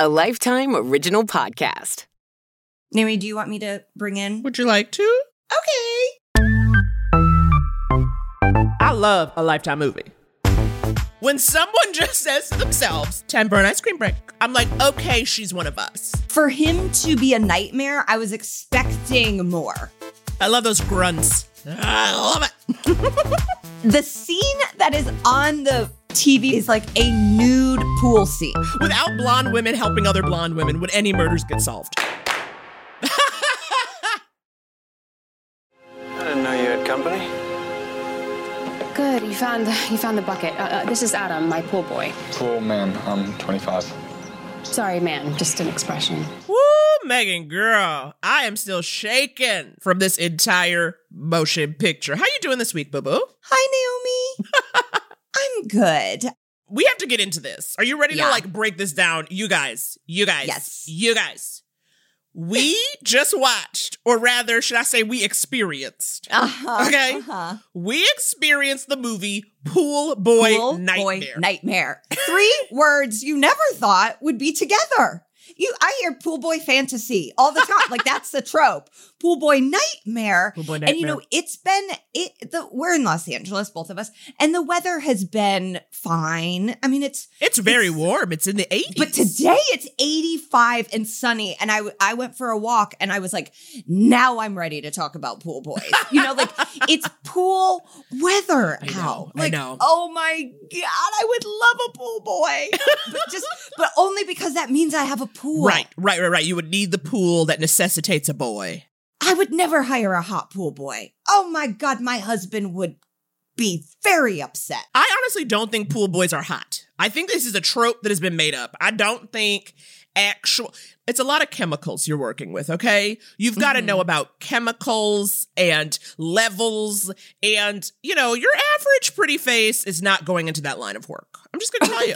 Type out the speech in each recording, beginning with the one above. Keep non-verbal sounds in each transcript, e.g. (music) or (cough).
a Lifetime Original Podcast. Naomi, do you want me to bring in? Would you like to? Okay. I love a Lifetime movie. When someone (laughs) just says to themselves, 10 burn ice cream break, I'm like, okay, she's one of us. For him to be a nightmare, I was expecting more. I love those grunts. I love it. (laughs) The scene that is on the TV is like a nude pool scene. Without blonde women helping other blonde women, would any murders get solved? I didn't know you had company. Good, you found you found the bucket. Uh, uh, this is Adam, my pool boy. Cool, man. I'm 25. Sorry, man, just an expression. Woo, Megan, girl, I am still shaken from this entire motion picture. How you doing this week, boo boo? Hi, Naomi. (laughs) I'm good. We have to get into this. Are you ready Yeah. to like break this down? You guys, you guys, Yes. you guys. We (laughs) just watched, or rather, should I say, we experienced. Uh-huh. Okay. Uh-huh. We experienced the movie Pool Boy Pool Nightmare. Boy Nightmare. (laughs) Three words you never thought would be together. You, I hear pool boy fantasy all the time. like that's the trope. Pool boy nightmare. Pool Boy And you know, it's been it. The we're in Los Angeles, both of us, and the weather has been fine. I mean, it's It's very It's- warm. It's in the 80s. but today it's 85 and sunny, and I I went for a walk, and I was like, now I'm ready to talk about pool boys. You know, like (laughs) it's pool weather I know, out. I Like, know. oh my god, I would love a pool boy, but just but only because that means I have a pool. Right, right, right, right. You would need the pool that necessitates a boy. I would never hire a hot pool boy. Oh my god, my husband would be very upset. I honestly don't think pool boys are hot. I think this is a trope that has been made up. I don't think actual it's a lot of chemicals you're working with, okay? You've got to Mhm. know about chemicals and levels and you know, your average pretty face is not going into that line of work. I'm just going to tell you.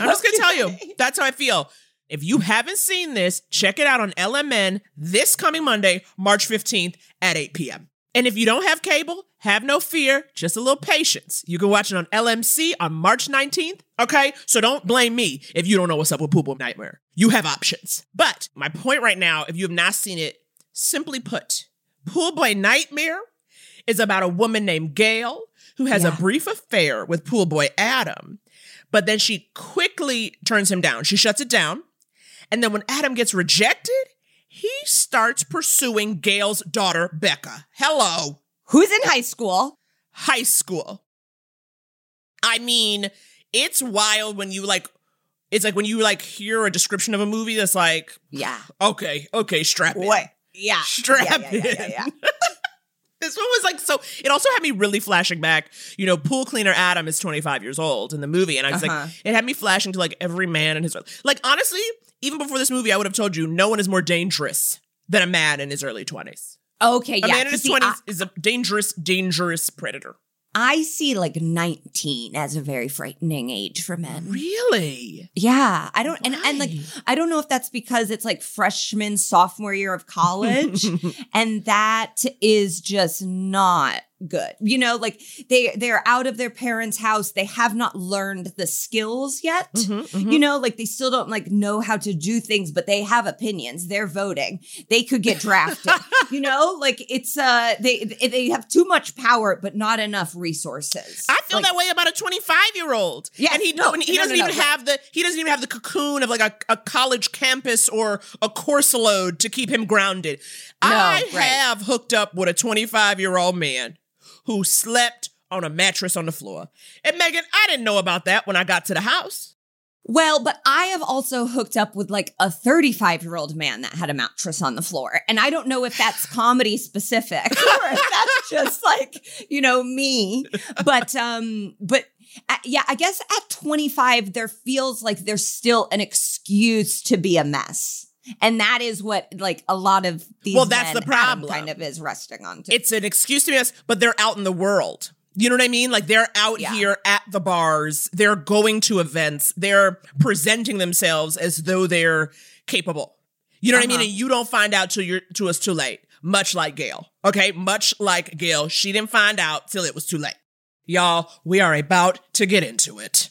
I'm just going to tell you. That's how I feel. If you haven't seen this, check it out on LMN this coming Monday, March 15th at 8 p.m. And if you don't have cable, have no fear, just a little patience. You can watch it on LMC on March 19th, okay? So don't blame me if you don't know what's up with Pool Boy Nightmare. You have options. But my point right now, if you have not seen it, simply put, Pool Boy Nightmare is about a woman named Gail who has a brief affair with Pool Boy Adam, but then she quickly turns him down. She shuts it down. And then when Adam gets rejected, he starts pursuing Gail's daughter, Becca. Hello, Who's in high school? high school. I mean, it's wild when you like, it's like when you like hear a description of a movie that's like, Yeah. okay, okay, strap in. What? Yeah. Strap yeah, yeah, yeah, in. yeah, (laughs) This one was like so. It also had me really flashing back. You know, pool cleaner Adam is 25 years old in the movie, and I was Uh-huh. like, it had me flashing to like every man in his life. like. Honestly, even before this movie, I would have told you no one is more dangerous than a man in his early 20s. Okay, A yeah. man in his see, 20s I, is a dangerous, dangerous predator. I see like 19 as a very frightening age for men. Really? Yeah, I don't, and, and like, I don't know if that's because it's like freshman, sophomore year of college, (laughs) and that is just not good. You know, like they they're out of their parents' house. They have not learned the skills yet. Mhm, mhm. You know, like they still don't like know how to do things, but they have opinions. They're voting. They could get drafted. (laughs) you know, like it's uh they they have too much power, but not enough resources. I feel Like, that way about a 25 year old. Yeah. and he no, and he no, doesn't no, even have the he doesn't even have the cocoon of like a, a college campus or a course load to keep him grounded. I right. have hooked up with a 25 year old man who slept on a mattress on the floor. And Megan, I didn't know about that when I got to the house. Well, but I have also hooked up with like a 35 year old man that had a mattress on the floor. And I don't know if that's (laughs) comedy specific (laughs) or if that's just like, you know, me. But, um, but uh, yeah, I guess at 25, there feels like there's still an excuse to be a mess. And that is what like a lot of these Well, that's men, the Adam problem. kind of is resting on. Too. It's an excuse to be us, but they're out in the world. You know what I mean? Like they're out Yeah. here at the bars, they're going to events, they're presenting themselves as though they're capable. You know what I mean? Uh-huh. And you don't find out till you're till it's too late. Much like Gail. Okay? Much like Gail. She didn't find out till it was too late. Y'all, we are about to get into it.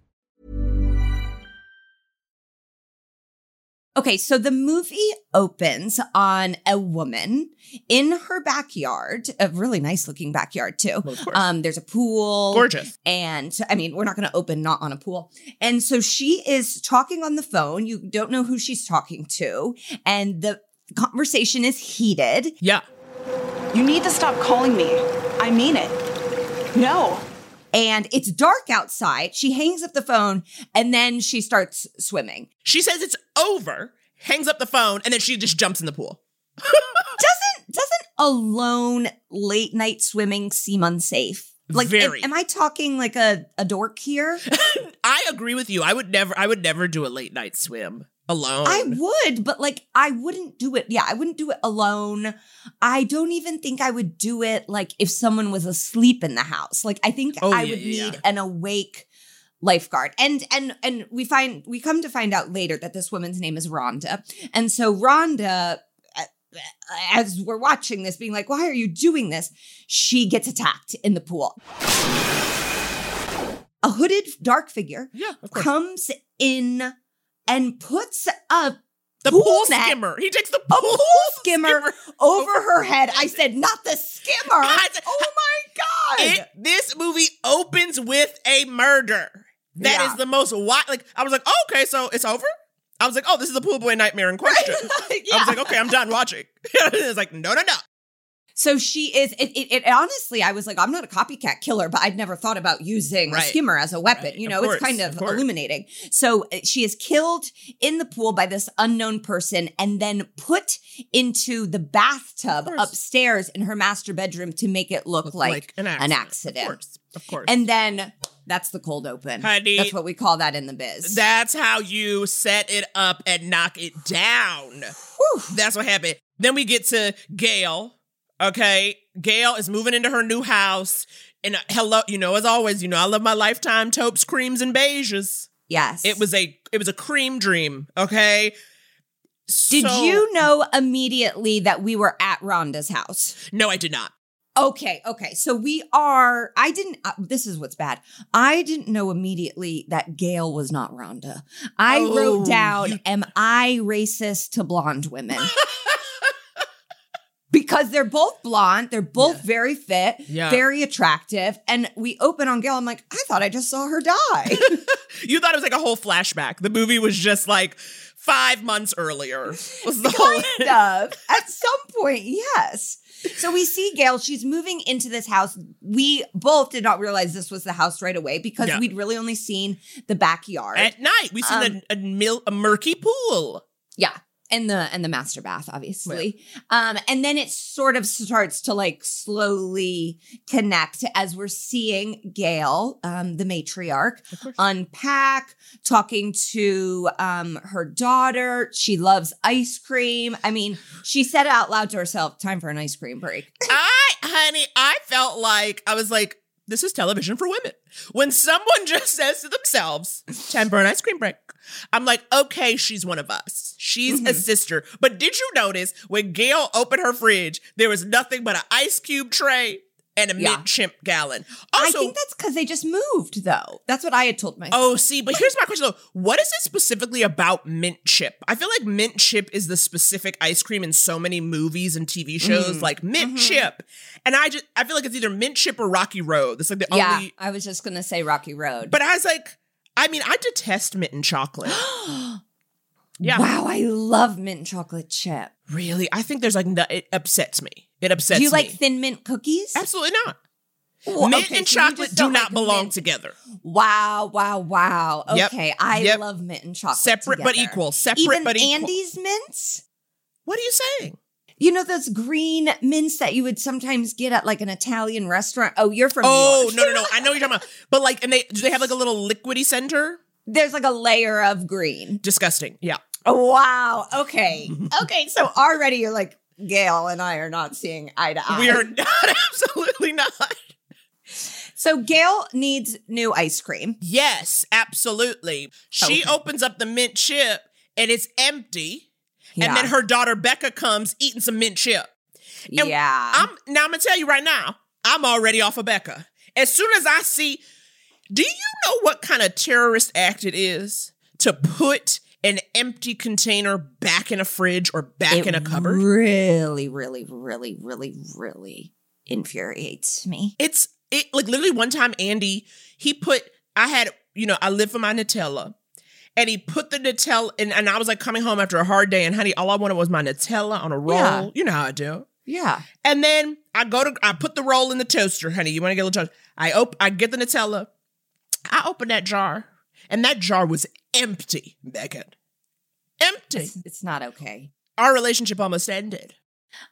Okay, so the movie opens on a woman in her backyard, a really nice looking backyard too. Well, of course. Um, there's a pool. Gorgeous. And I mean, we're not going to open not on a pool. And so she is talking on the phone. You don't know who she's talking to. And the conversation is heated. Yeah. You need to stop calling me. I mean it. No. And it's dark outside. She hangs up the phone and then she starts swimming. She says it's over, hangs up the phone, and then she just jumps in the pool. (laughs) Doesn't doesn't alone late night swimming seem unsafe? Like, am-. Am, I talking like a, a dork here? (laughs) I agree with you. I would never I would never do a late night swim alone. I would, but like I wouldn't do it. Yeah, I wouldn't do it alone. I don't even think I would do it like if someone was asleep in the house. Like I think Oh, I yeah, would yeah, need yeah. an awake lifeguard. And and and we find we come to find out later that this woman's name is Rhonda. And so Rhonda as we're watching this being like, "Why are you doing this?" She gets attacked in the pool. A hooded dark figure yeah, comes in and puts a the pool pool, skimmer. He takes the pool, pool (laughs) skimmer, over her head. I said, not the skimmer. I said- oh my god! It, this movie opens with a murder. That is Yeah. the most wild. Like I was like, oh, okay, so it's over. I was like, oh, this is the pool boy nightmare in question. (laughs) I yeah. was like, okay, I'm done watching. (laughs) it's like, no, no, no. So she is. It, it, it honestly, I was like, I'm not a copycat killer, but I'd never thought about using Right. a skimmer as a weapon. Right. You know, course, it's kind of, of illuminating. So uh, she is killed in the pool by this unknown person, and then put into the bathtub upstairs in her master bedroom to make it look, Look like, an an accident. accident. Of course, of course. And then that's the cold open. Honey, that's what we call that in the biz. That's how you set it up and knock it down. Whew. That's what happened. Then we get to Gail. Okay. Gail is moving into her new house. And uh, hello, you know, as always, you know, I love my lifetime taupes, creams, and beiges. Yes. It was a it was a cream dream. Okay. Did So- you know immediately that we were at Rhonda's house? No, I did not. Okay, okay. So we are. I didn't. Uh, this is what's bad. I didn't know immediately that Gail was not Rhonda. I Oh, wrote down, you- "Am I racist to blonde women?" (laughs) because they're both blonde. They're both very fit, Yeah. very attractive. And we open on Gail. I'm like, I thought I just saw her die. (laughs) You thought it was like a whole flashback. The movie was just like five months earlier. Was the whole kind of. At some point, yes. So we see Gail. She's moving into this house. We both did not realize this was the house right away because Yeah. we'd really only seen the backyard. at night. We seen Um, a, a, mil- a murky pool. yeah. And the and the master bath, obviously. Um, and then it sort of starts to like slowly connect as we're seeing Gail, um, the matriarch, unpack, talking to um her daughter. She loves ice cream. I mean, she said out loud to herself, time for an ice cream break. (laughs) I, honey, I felt like I was like, this is television for women. When someone (laughs) just says to themselves, time for an ice cream break. I'm like, okay, she's one of us. She's Mm-hmm. a sister. But did you notice when Gail opened her fridge, there was nothing but an ice cube tray and a Yeah. mint chimp gallon. Also, I think that's because they just moved, though. That's what I had told myself. Oh, see, but here's my question though. What is it specifically about mint chip? I feel like mint chip is the specific ice cream in so many movies and TV shows, Mm. like mint Mm-hmm. chip. And I just I feel like it's either mint chip or Rocky Road. That's like the yeah, only I was just gonna say Rocky Road. but I was like, I mean, I detest mint and chocolate. (gasps) yeah. wow, I love mint and chocolate chip. Really? I think there's like no, it upsets me. It upsets Do you me. like thin mint cookies? Absolutely not. Well, mint okay, and so chocolate do don't like belong mint. together. Wow, wow, wow. Yep, Okay, I yep. love mint and chocolate. Separate but equal. Separate Even but equal. Andes mints? What are you saying? You know those green mints that you would sometimes get at like an Italian restaurant? Oh, you're from oh, New Oh no no no! I know what you're talking about. (laughs) But like, and they do they have like a little liquidy center? There's like a layer of green. Disgusting. Yeah. Oh, wow. Okay. (laughs) Okay. So already you're like, Gail and I are not seeing eye to eye. We are not (laughs) absolutely not. So Gail needs new ice cream. Yes, absolutely. She Okay. opens up the mint chip and it's empty. Yeah. And then her daughter Becca comes eating some mint chip. And yeah. I'm now I'm gonna tell you right now, I'm already off of Becca. As soon as I see, do you know what kind of terrorist act it is to put an empty container back in a fridge or back It in a cupboard? Really, really, really, really, really infuriates me. It's it like literally one time Andy, he put I had, you know, I live for my Nutella. And he put the Nutella and, and I was like coming home after a hard day and honey, all I wanted was my Nutella on a roll. Yeah. You know how I do. Yeah. And then I go to I put the roll in the toaster, honey. You want to get a little toast? I op- I get the Nutella. I open that jar, and that jar was empty, Megan. Empty. It's, it's not okay. Our relationship almost ended.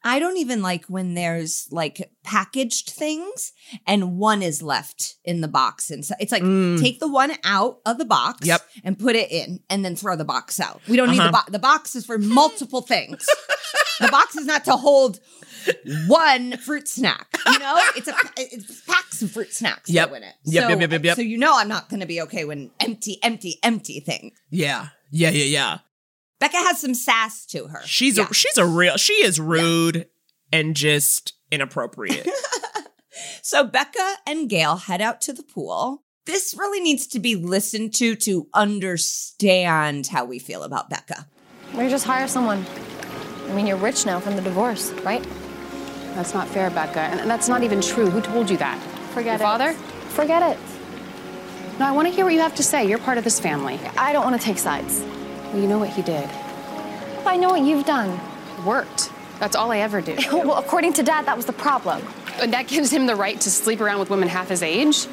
I don't even like when there's like packaged things and one is left in the box. And so it's like Mm. take the one out of the box Yep. and put it in and then throw the box out. We don't need the Uh-huh. box. The box is for multiple things. the box is not to hold one fruit snack. You know, it's a it's packs of fruit snacks Yep. in it. Yep, so, yep, yep, yep, yep. So you know I'm not going to be okay when empty, empty, empty things. Yeah, yeah, yeah, yeah. Becca has some sass to her. She's Yeah. a she's a real. She is rude and just inappropriate. (laughs) So Becca and Gail head out to the pool. This really needs to be listened to to understand how we feel about Becca. We just hire someone. I mean, you're rich now from the divorce, right? That's not fair, Becca. And that's not even true. Who told you that? Forget Your it. father? Forget it. No, I want to hear what you have to say. You're part of this family. I don't want to take sides. Well, you know what he did. I know what you've done. Worked. That's all I ever do. (laughs) well, according to Dad, that was the problem. and that gives him the right to sleep around with women half his age?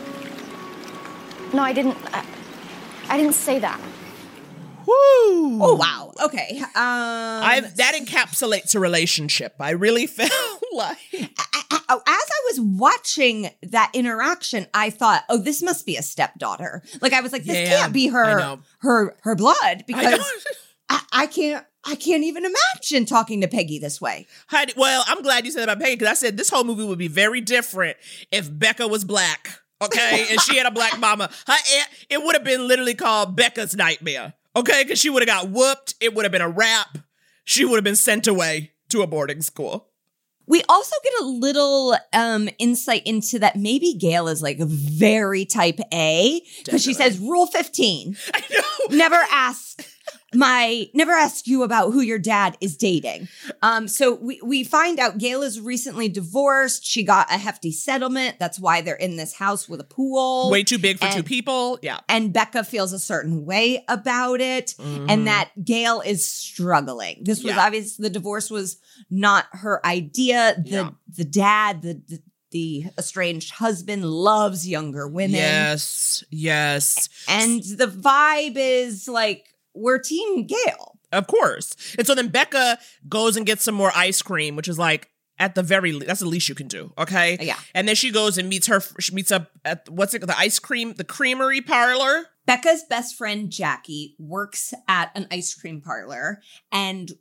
No, I didn't. I, I didn't say that. Woo! Oh wow. Okay. Um I that encapsulates a relationship. I really (laughs) felt like I- I- oh, as I was watching that interaction, I thought, "Oh, this must be a stepdaughter." Like I was like, "This Yeah, can't be her her her blood because know. (laughs) I, I can't I can't even imagine talking to Peggy this way." Heidi- well, I'm glad you said that about Peggy because I said this whole movie would be very different if Becca was black, okay, (laughs) and she had a black mama. Her it would have been literally called Becca's Nightmare, okay, because she would have got whooped. It would have been a rap. She would have been sent away to a boarding school. We also get a little um insight into that maybe Gail is like very type A because she says rule 15. (laughs) I know. Never ask my never ask you about who your dad is dating. Um so we we find out Gail is recently divorced. She got a hefty settlement. That's why they're in this house with a pool. Way too big for two people. Yeah. and Becca feels a certain way about it, and that Gail is struggling. This was. Yeah. obvious. The divorce was not her idea. The Yeah. the dad, the, the the estranged husband, loves younger women, Yes. Yes. and the vibe is like we're Team Gail. Of course. And so then Becca goes and gets some more ice cream, which is like at the very le- that's the least you can do, okay? Yeah. And then she goes and meets her she meets up at what's it the ice cream the creamery parlor. Becca's best friend Jackie works at an ice cream parlor and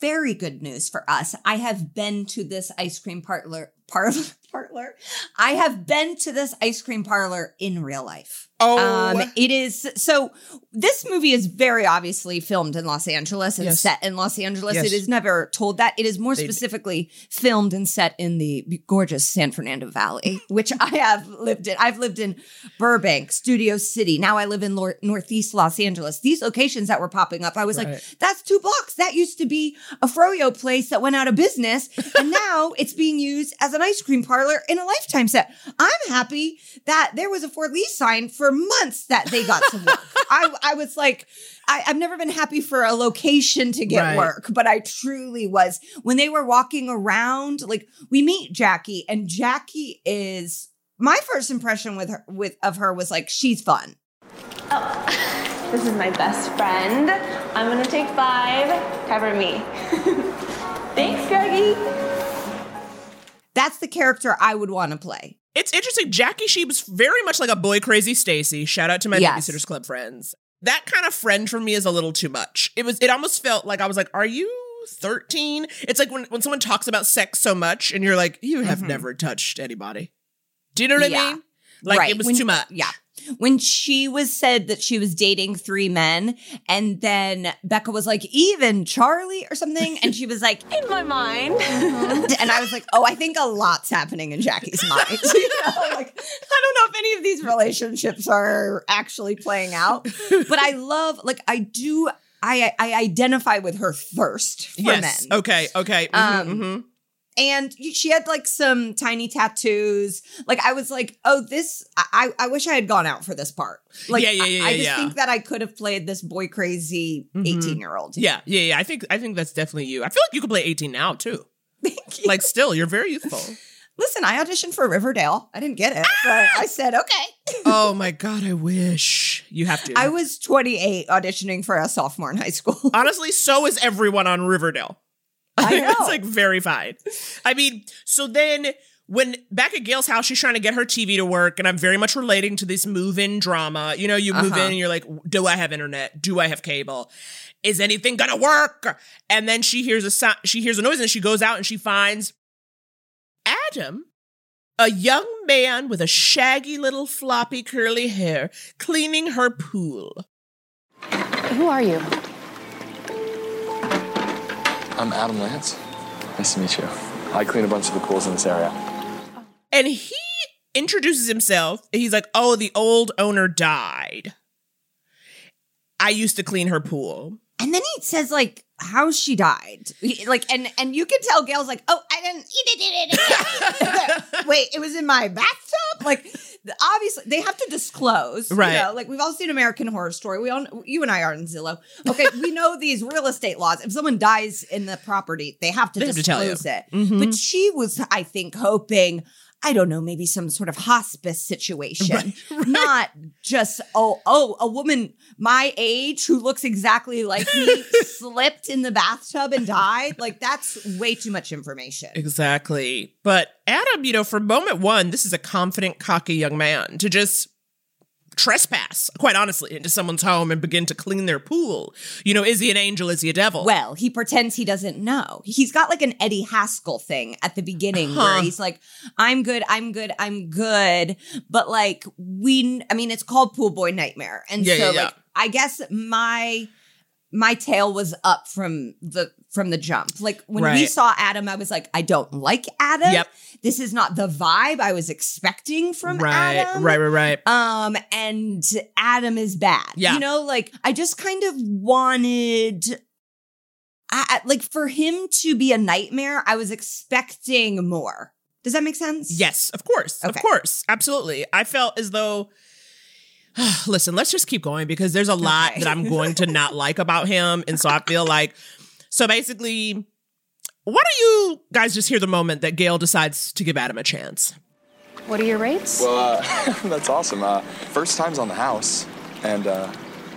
very good news for us. I have been to this ice cream parlor (laughs) parlor parlor. I have been to this ice cream parlor in real life. Oh. Um, it is so this movie is very obviously filmed in Los Angeles and Yes. set in Los Angeles. Yes. It is never told that. It is more They- specifically filmed and set in the gorgeous San Fernando Valley, which I have lived in. I've lived in Burbank, Studio City. Now I live in Lor- Northeast Los Angeles. These locations that were popping up, I was like, that's two blocks. That used to be a froyo place that went out of business. And (laughs) now it's being used as an ice cream parlor in a lifetime set. I'm happy that there was a for lease sign for months that they got some work. (laughs) I, I was like, I, I've never been happy for a location to get Right. work, but I truly was. When they were walking around, like we meet Jackie, and Jackie is my first impression with her with of her was like she's fun. Oh, (laughs) this is my best friend. I'm gonna take five. Cover me. (laughs) Thanks, Greg baby. That's the character I would want to play. It's interesting. Jackie Sheep was very much like a boy crazy Stacey. Shout out to my Yes. Babysitters Club friends. That kind of friend for me is a little too much. It was. It almost felt like I was like, "Are you 13?" It's like when when someone talks about sex so much, and you're like, "You have never touched anybody." Do you know what Mm-hmm. Yeah. I mean? Like Right. it was When- too much. Yeah. When she was said that she was dating three men, and then Becca was like, even Charlie or something. And she was like, In my mind. and I was like, oh, I think a lot's happening in Jackie's mind. (laughs) you know, like, I don't know if any of these relationships are actually playing out, but I love, like, I do, I, I identify with her thirst for yes. men. Okay. Okay. mhm, Um, mhm. And she had like some tiny tattoos. Like I was like, oh, this. I I wish I had gone out for this part. Like, Yeah, yeah, yeah, I, I just yeah. think that I could have played this boy crazy Mhm. eighteen year old. Yeah. Yeah. Yeah. I think. I think that's definitely you. I feel like you could play 18 now too. Thank you. Like, still, you're very youthful. (laughs) Listen, I auditioned for Riverdale. I didn't get it, but I said okay. (laughs) oh my god, I wish you have to. I was 28 auditioning for a sophomore in high school. (laughs) Honestly, so is everyone on Riverdale. (laughs) I know. it's like very fine. I mean, so then when back at Gail's house, she's trying to get her TV to work, and I'm very much relating to this move-in drama. You know, you move Uh-huh. in and you're like, do I have internet? Do I have cable? Is anything gonna work? And then she hears a sound, she hears a noise, and she goes out and she finds Adam, a young man with a shaggy little floppy curly hair, cleaning her pool. Who are you? I'm Adam Lance. Nice to meet you. I clean a bunch of the pools in this area. And he introduces himself. He's like, "Oh, the old owner died. I used to clean her pool." And then he says like how she died. He- like and and you can tell Gail's like, "Oh, I didn't eat it." Wait, it was in my bathtub? Like obviously they have to disclose, Right. You know, like we've all seen American Horror Story. We all you and I are in Zillow. Okay, we know (laughs) these real estate laws. If someone dies in the property, they have to They have to disclose it. Mhm. But she was I think hoping I don't know, maybe some sort of hospice situation. (laughs) Not just, oh, oh, a woman my age who looks exactly like me (laughs) slipped in the bathtub and died. Like, that's way too much information. Exactly. But Adam, you know, from moment one, this is a confident, cocky young man to just trespass, quite honestly, into someone's home and begin to clean their pool. You know, is he an angel? Is he a devil? Well, he pretends he doesn't know. He's got like an Eddie Haskell thing at the beginning Huh. where he's like, I'm good, I'm good, I'm good. But like, we, I mean, it's called Pool Boy Nightmare. And Yeah, so, yeah, yeah. like, I guess my, my tail was up from the from the jump. Like when we saw Adam, I was like, I don't like Adam. Yep. This is not the vibe I was expecting from right, Adam. right, right, right. Um, and Adam is bad. Yeah. You know, like I just kind of wanted I, like for him to be a nightmare, I was expecting more. Does that make sense? Yes, of course. Of course. Absolutely. I felt as though (sighs) listen, let's just keep going because there's a lot Okay. that I'm going to not (laughs) like about him. And so I feel like so basically why don't you guys just hear the moment that Gail decides to give Adam a chance? What are your rates? Well, uh, (laughs) that's awesome. Uh, first time's on the house, and uh,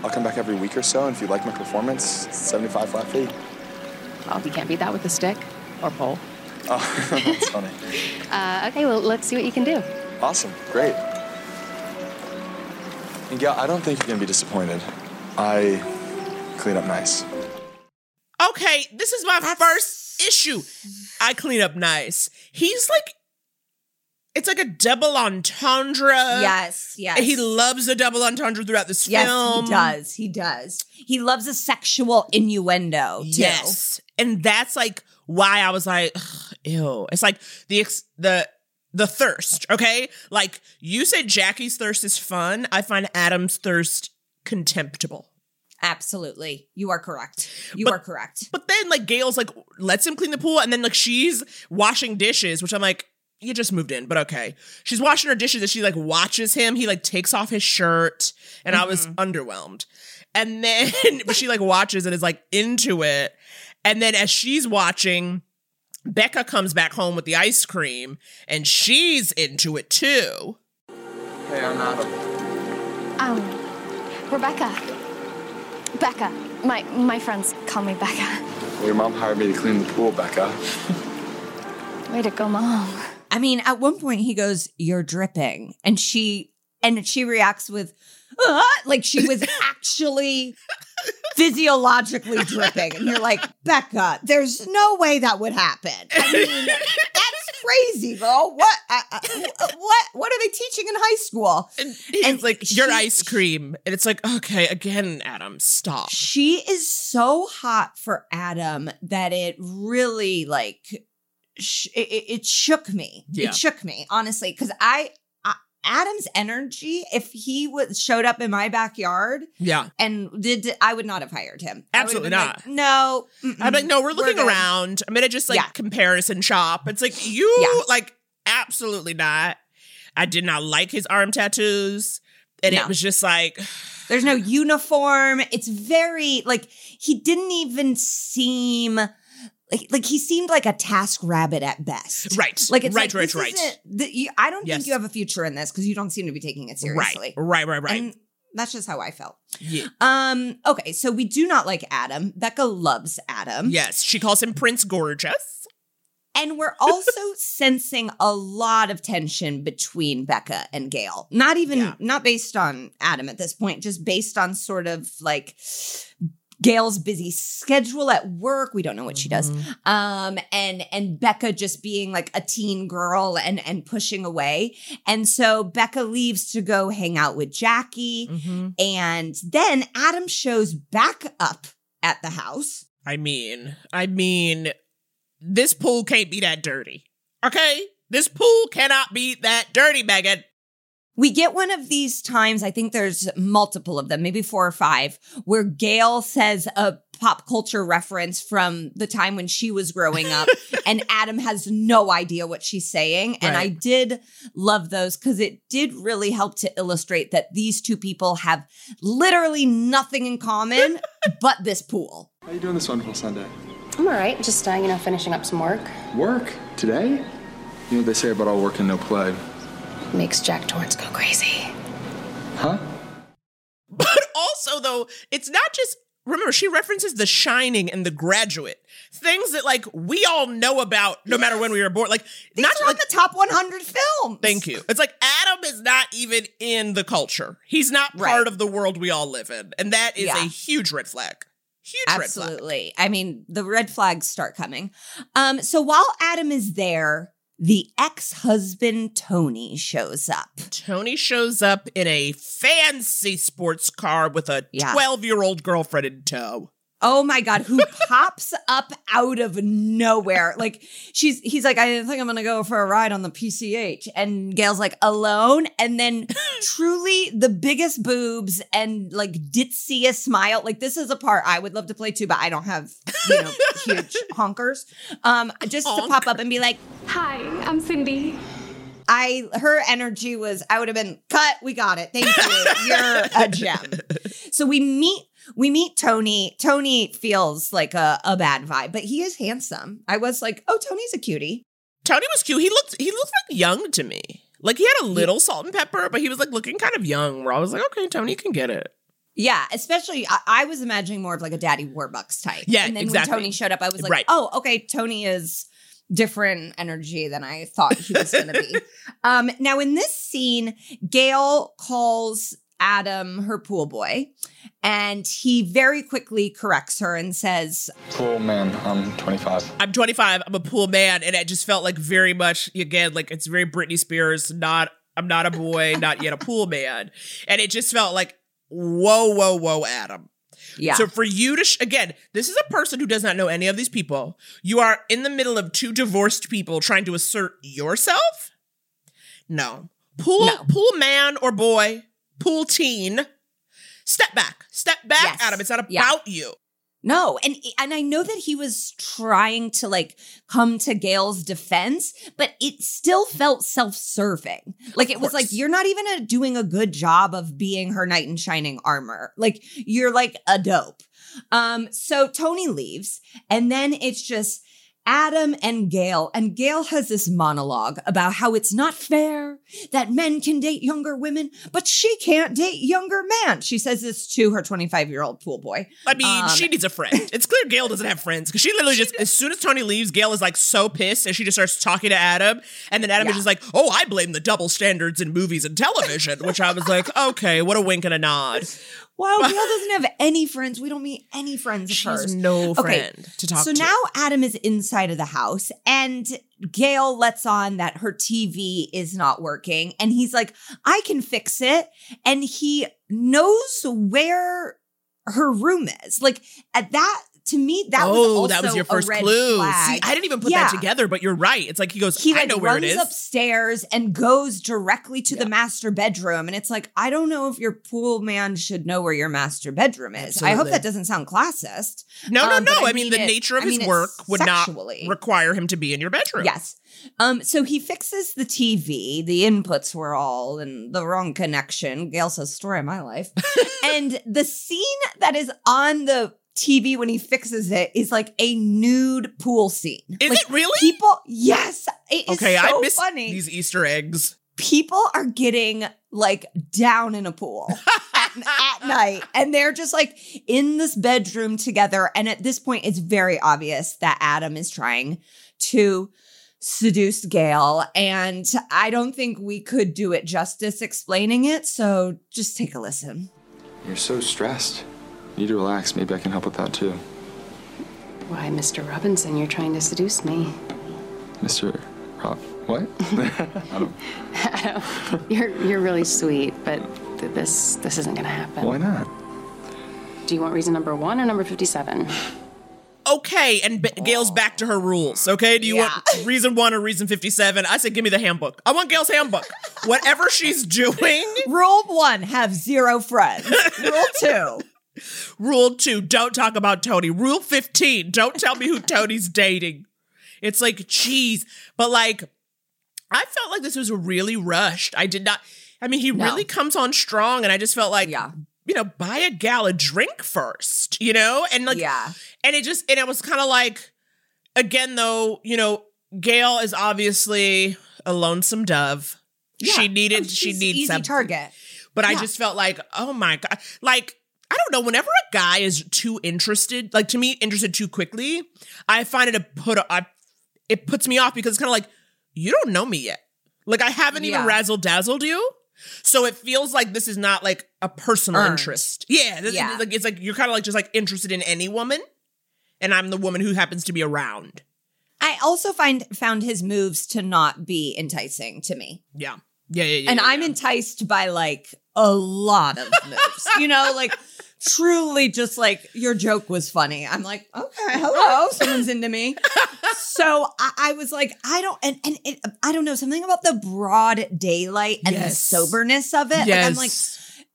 I'll come back every week or so. And if you like my performance, 75 flat fee. Oh, you can't beat that with a stick or pole. (laughs) Oh, that's funny. Uh, okay, well, let's see what you can do. Awesome, great. And Gail, I don't think you're gonna be disappointed. I clean up nice. Okay, this is my That's- first issue. I clean up nice. He's like it's like a double entendre. Yes, yes. He loves a double entendre throughout this Yes, film. he does. He does. He loves a sexual innuendo too. Yes. And that's like why I was like, ew. It's like the ex- the the thirst, okay? Like you said Jackie's thirst is fun. I find Adam's thirst contemptible. Absolutely. You are correct. You But- are correct. But then like Gail's like lets him clean the pool and then like she's washing dishes, which I'm like you just moved in, but okay. She's washing her dishes and she like watches him. He like takes off his shirt and I was underwhelmed. And then (laughs) but she like watches and is like into it. And then as she's watching, Becca comes back home with the ice cream and she's into it too. Hey, I'm Adam. Um, Rebecca. Becca. My my friends call me Becca. Well, your mom hired me to clean the pool, Becca. Way to go, Mom. I mean, at one point he goes, "You're dripping," and she and she reacts with, "Ah," like she was (laughs) actually physiologically dripping, and you're like, Becca, there's no way that would happen. I mean, (laughs) that's crazy, girl. What? Uh, uh, what? What are they teaching in high school? And he's And like, "Your ice cream," and it's like, "Okay, again, Adam, stop." She is so hot for Adam that it really like sh- it, it- shook me. Yeah. It shook me honestly because I, I Adam's energy. If he was showed up in my backyard Yeah, and did, I would not have hired him. I would have Absolutely not. like, no, I'm like, no, we're looking good." around. I'm gonna just like Yeah. comparison shop. It's like you Yeah. like absolutely not. I did not like his arm tattoos, and No. it was just like, There's no (sighs) uniform. It's very like he didn't even seem like like he seemed like a TaskRabbit at best. right, Like it's right, like, right, right, the- you- I don't Yes. think you have a future in this because you don't seem to be taking it right, seriously. right, right, right. And that's just how I felt. Yeah. Um. Okay. So we do not like Adam. Becca loves Adam. Yes, she calls him Prince Gorgeous. And we're also (laughs) sensing a lot of tension between Becca and Gail. Not even Yeah. not based on Adam at this point, just based on sort of like Gail's busy schedule at work. We don't know what she does. Mm-hmm. Um and and Becca just being like a teen girl and and pushing away. And so Becca leaves to go hang out with Jackie Mhm. and then Adam shows back up at the house. I mean, I mean, this pool can't be that dirty. Okay, this pool cannot be that dirty, Megan. We get one of these times, I think there's multiple of them, maybe four or five, where Gail says a pop culture reference from the time when she was growing up, (laughs) and Adam has no idea what she's saying. And I did love those because it did really help to illustrate that these two people have literally nothing in common (laughs) but this pool. How are you doing this wonderful Sunday? I'm all right. Just, uh, you know, finishing up some work. Work? Today? You know what they say about all work and no play. Makes Jack Torrance go crazy. Huh? But also, though, it's not just. Remember, she references The Shining and The Graduate, things that like we all know about, no matter when we were born. Like, These not are on like. the top 100 films. Thank you. It's like Adam is not even in the culture. He's not part Right. of the world we all live in, and that is Yeah. a huge red flag. Huge red flag. Absolutely. I mean, the red flags start coming. Um, so while Adam is there, the ex-husband Tony shows up. Tony shows up in a fancy sports car with a Yeah. 12 year old girlfriend in tow. Oh my god, who (laughs) pops up out of nowhere. Like she's he's like, I think I'm gonna go for a ride on the PCH. And Gail's like, alone. And then (laughs) truly the biggest boobs and like ditziest smile. Like this is a part I would love to play too, but I don't have, you know, (laughs) huge honkers. Um, just to pop up and be like, Hi, I'm Cindy. I her energy was I would have been cut. We got it. Thank you. You're a gem. So we meet we meet Tony. Tony feels like a, a bad vibe, but he is handsome. I was like, oh, Tony's a cutie. Tony was cute. He looked he looked like young to me. Like he had a little salt and pepper, but he was like looking kind of young. Where I was like, okay, Tony can get it. Yeah, especially I, I was imagining more of like a Daddy Warbucks type. Yeah, and then exactly. when Tony showed up, I was like, Right. oh, okay, Tony is different energy than I thought he was going to be. (laughs) um, now in this scene, Gail calls Adam her pool boy, and he very quickly corrects her and says, Pool man. I'm 25. I'm 25. I'm a pool man, and it just felt like very much again like it's very Britney Spears. Not I'm not a boy, not yet a pool man, and it just felt like whoa, whoa, whoa, Adam. "Yeah, So for you to sh- again, this is a person who does not know any of these people. You are in the middle of two divorced people trying to assert yourself. No, pool No. pool man or boy, pool teen. Step back, step back, Yes. Adam. It's not about Yeah. you. No, and and I know that he was trying to like come to Gail's defense, but it still felt self-serving. Like it was like you're not even uh doing a good job of being her knight in shining armor. Like you're like a dope. Um so Tony leaves and then it's just Adam and Gail, and Gail has this monologue about how it's not fair that men can date younger women, but she can't date younger men. She says this to her 25 year old pool boy. I mean, Um, she needs a friend. It's clear Gail doesn't have friends because she literally just, as soon as Tony leaves, Gail is like so pissed and she just starts talking to Adam. And then Adam is just like, oh, I blame the double standards in movies and television, which I was like, okay, what a wink and a nod. Wow, (laughs) Gail doesn't have any friends. We don't meet any friends of She hers. has no Okay, friend to talk so to. So now Adam is inside of the house and Gail lets on that her TV is not working. And he's like, I can fix it. And he knows where her room is. Like at that, to me, that was oh, also that was your first clue. flag. See, I didn't even put Yeah. that together, but you're right. It's like he goes, He I like know where it runs upstairs and goes directly to the master bedroom. And it's like, I don't know if your pool man should know where your master bedroom is. I hope that doesn't sound classist. No, no, Um, but no. I mean, the it- nature of I his mean it work would sexually. not require him to be in your bedroom. Yes. Um, so he fixes the TV. The inputs were all in the wrong connection. Gail says, story of my life. (laughs) and the scene that is on the TV when he fixes it is like a nude pool scene. Is Like, it really? People, yes. It is okay, so I miss funny. these Easter eggs. People are getting like down in a pool (laughs) at, at night and they're just like in this bedroom together. And at this point, it's very obvious that Adam is trying to seduce Gail. And I don't think we could do it justice explaining it. So just take a listen. You're so stressed. You need to relax. Maybe I can help with that too. Why, Mr. Robinson, you're trying to seduce me. Mr. Rob. What? (laughs) I don't. You're you're really sweet, but th- this this isn't gonna happen. Why not? Do you want reason number one or number fifty-seven? Okay, and B- Gail's back to her rules. Okay, do you want (laughs) reason one or reason fifty-seven? I said, give me the handbook. I want Gail's handbook. Whatever she's doing. Rule one have zero friends. Rule two. Rule two, don't talk about Tony. Rule 15, don't tell me who Tony's dating. It's like, geez. But like, I felt like this was really rushed. I did not, I mean, he No. really comes on strong, and I just felt like, Yeah. you know, buy a gal a drink first, you know? And like, Yeah. and it just, and it was kind of like, again, though, you know, Gail is obviously a lonesome dove. She Yeah. Oh, needed, Oh, she needs easy something. target. But I just felt like, oh my God. Like, I don't know. Whenever a guy is too interested, like to me, interested too quickly, I find it a put. I, it puts me off because it's kind of like you don't know me yet. Like I haven't even razzle dazzled you, so it feels like this is not like a personal Earned. interest. Yeah, this- Yeah. Like it's like you're kind of like just like interested in any woman, and I'm the woman who happens to be around. I also find found his moves to not be enticing to me. Yeah, yeah, yeah. yeah and yeah, I'm yeah. enticed by like a lot of moves. you know, like truly just like your joke was funny. I'm like, okay, (laughs) hello, someone's into me. So I, I was like, I don't, and, and it, I don't know something about the broad daylight and the soberness of it. Like, I'm like,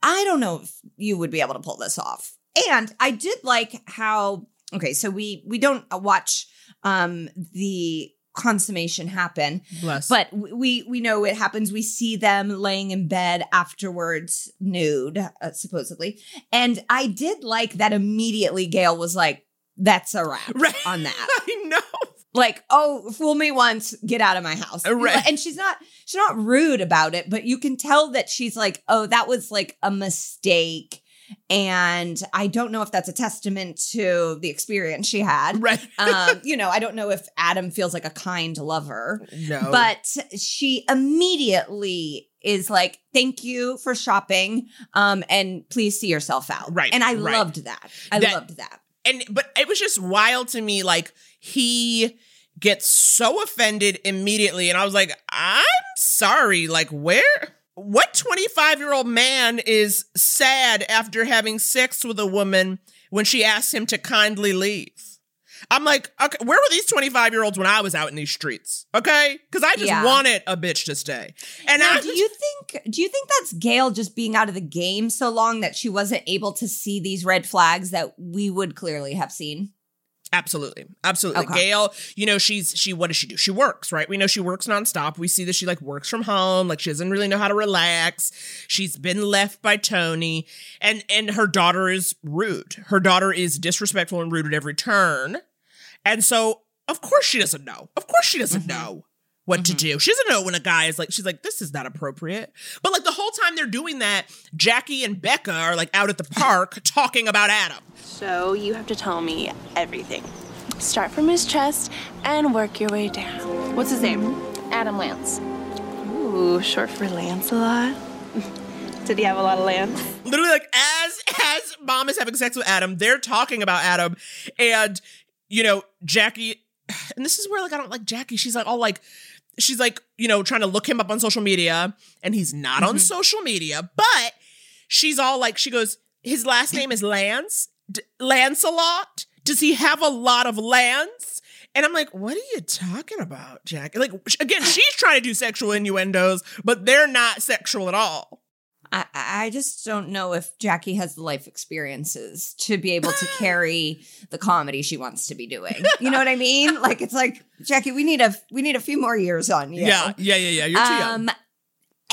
I don't know if you would be able to pull this off. And I did like how okay, so we we don't watch um the consummation happen, Bless. but we we know it happens. We see them laying in bed afterwards, nude, uh, supposedly. And I did like that immediately. Gail was like, "That's a wrap (laughs) Right. on that." (laughs) I know. like, "Oh, fool me once, get out of my house." Uh, right. And she's not she's not rude about it, but you can tell that she's like, "Oh, that was like a mistake." And I don't know if that's a testament to the experience she had. Right. (laughs) um, you know, I don't know if Adam feels like a kind lover, no. but she immediately is like, "Thank you for shopping, um, and please see yourself out." Right, and I right. loved that. I That- loved that. and but it was just wild to me like he gets so offended immediately and i was like i'm sorry like where what 25 year old man is sad after having sex with a woman when she asks him to kindly leave i'm like okay where were these 25 year olds when i was out in these streets okay because i just Yeah. wanted a bitch to stay and Now, i do you think do you think that's Gail just being out of the game so long that she wasn't able to see these red flags that we would clearly have seen? Absolutely. Absolutely. Okay. Gail, you know, she's she what does she do? She works, right? We know she works nonstop. We see that she like works from home, like she doesn't really know how to relax. She's been left by Tony. And and her daughter is rude. Her daughter is disrespectful and rude at every turn. And so of course she doesn't know. Of course she doesn't mm-hmm. know what to mm-hmm. do. She doesn't know when a guy is like, she's like, this is not appropriate. But like the whole time they're doing that, Jackie and Becca are like out at the park (laughs) talking about Adam. So you have to tell me everything. Start from his chest and work your way down. What's his name? Mm-hmm. Adam Lance. Ooh, short for Lancelot. (laughs) Did he have a lot of lands? Literally, like as as mom is having sex with Adam, they're talking about Adam, and you know Jackie, (sighs) and this is where like I don't like Jackie. She's like all like. She's like, you know, trying to look him up on social media, and he's not on mm-hmm. social media, but she's all like, she goes, his last name is Lance, D- Lancelot. Does he have a lot of lands? And I'm like, what are you talking about, Jack? Like, again, she's trying to do sexual innuendos, but they're not sexual at all. I, I just don't know if Jackie has the life experiences to be able to (laughs) carry the comedy she wants to be doing. You know what I mean? Like it's like Jackie, we need a we need a few more years on you. Yeah, yeah, yeah, yeah. You're too young. Um,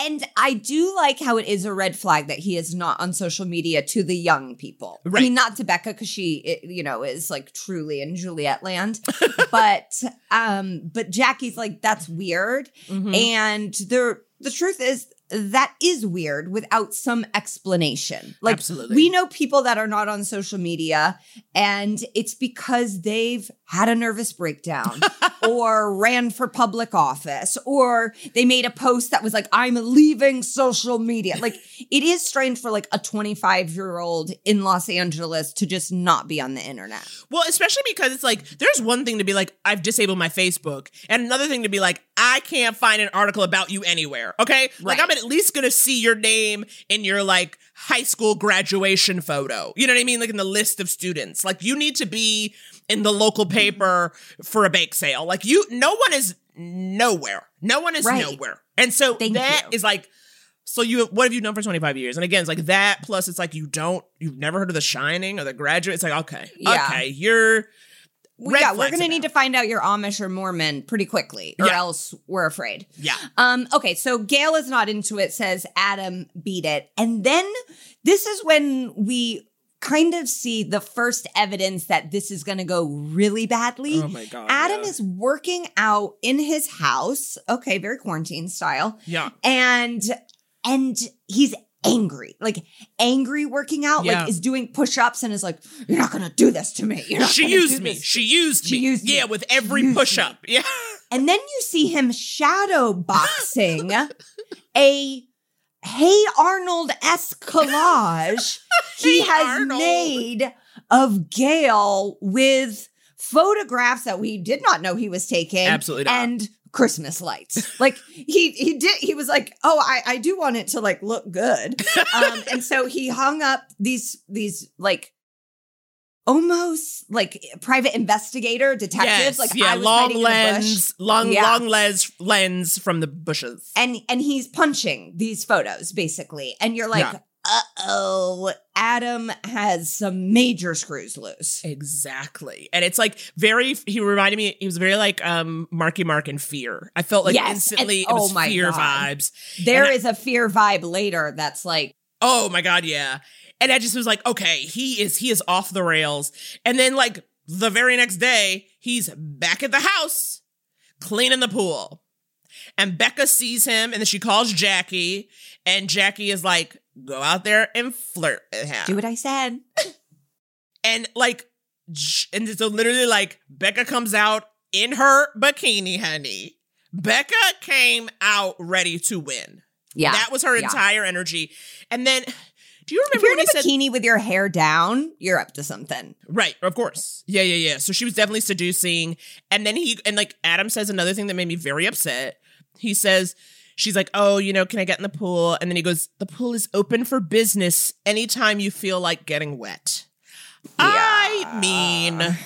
and I do like how it is a red flag that he is not on social media to the young people. I mean, not to Becca because she, you know, is like truly in Juliet land, (laughs) but um, but Jackie's like that's weird, Mhm. and the the truth is that is weird without some explanation. Like Absolutely. we know people that are not on social media, and it's because they've had a nervous breakdown (laughs) or ran for public office or they made a post that was like, I'm leaving social media. Like it is strange for like a 25 year old in Los Angeles to just not be on the internet. Well, especially because it's like there's one thing to be like I've disabled my Facebook, and another thing to be like I can't find an article about you anywhere. Okay, like I'm at least gonna see your name in your like high school graduation photo. You know what I mean? Like in the list of students. Like you need to be in the local paper for a bake sale. Like you, no one is nowhere. No one is Right. nowhere, and so Thank that you. is like. So you what have you done for 25 years? And again, it's like that plus it's like you don't you've never heard of The Shining or The Graduate. It's like okay. Yeah. Okay, you're Well, yeah, we're going to need to find out you're Amish or Mormon pretty quickly, or Yeah. else we're afraid. Yeah. Um, okay, so Gail is not into it, says Adam beat it. And then this is when we kind of see the first evidence that this is going to go really badly. Oh my God, Adam yeah. is working out in his house. Okay, very quarantine style. Yeah. And and he's angry. Like angry working out, Yeah. like is doing push-ups and is like, You're not gonna do this to me. She used me. She used She me. used me. yeah, with every push up. Yeah. And then you see him shadow boxing (laughs) a Hey Arnold esque collage (laughs) he Hey has Arnold. made of Gail with photographs that we did not know he was taking. Absolutely not. And Christmas lights. like he he did he was like, "Oh, I I do want it to like look good." (laughs) Um and so he hung up these these like almost like private investigator detectives Yes. like yeah. I was long hiding in the bush. lens. Long Yeah. long lens lens from the bushes. and and he's punching these photos basically and you're like Yeah. uh-oh adam has some major screws loose Exactly. And it's like very he reminded me he was very like um Marky Mark in fear. I felt like Yes, instantly and- it was oh my fear God. vibes. There And is a fear vibe later that's like Oh my god, yeah. And I just was like, okay, he is he is off the rails. And then like the very next day, he's back at the house cleaning the pool. And Becca sees him and then she calls Jackie and Jackie is like, "Go out there and flirt with him." do what i said (laughs) And like and so literally like Becca comes out in her bikini, honey. Becca came out ready to win. yeah That was her yeah. entire energy. And then do you if remember you're in a said bikini with your hair down you're up to something Right, of course. Yeah, yeah, yeah. So she was definitely seducing. And then he and like Adam says another thing that made me very upset. He says, she's like, Oh, you know, can I get in the pool? And then he goes, The pool is open for business anytime you feel like getting wet. I mean,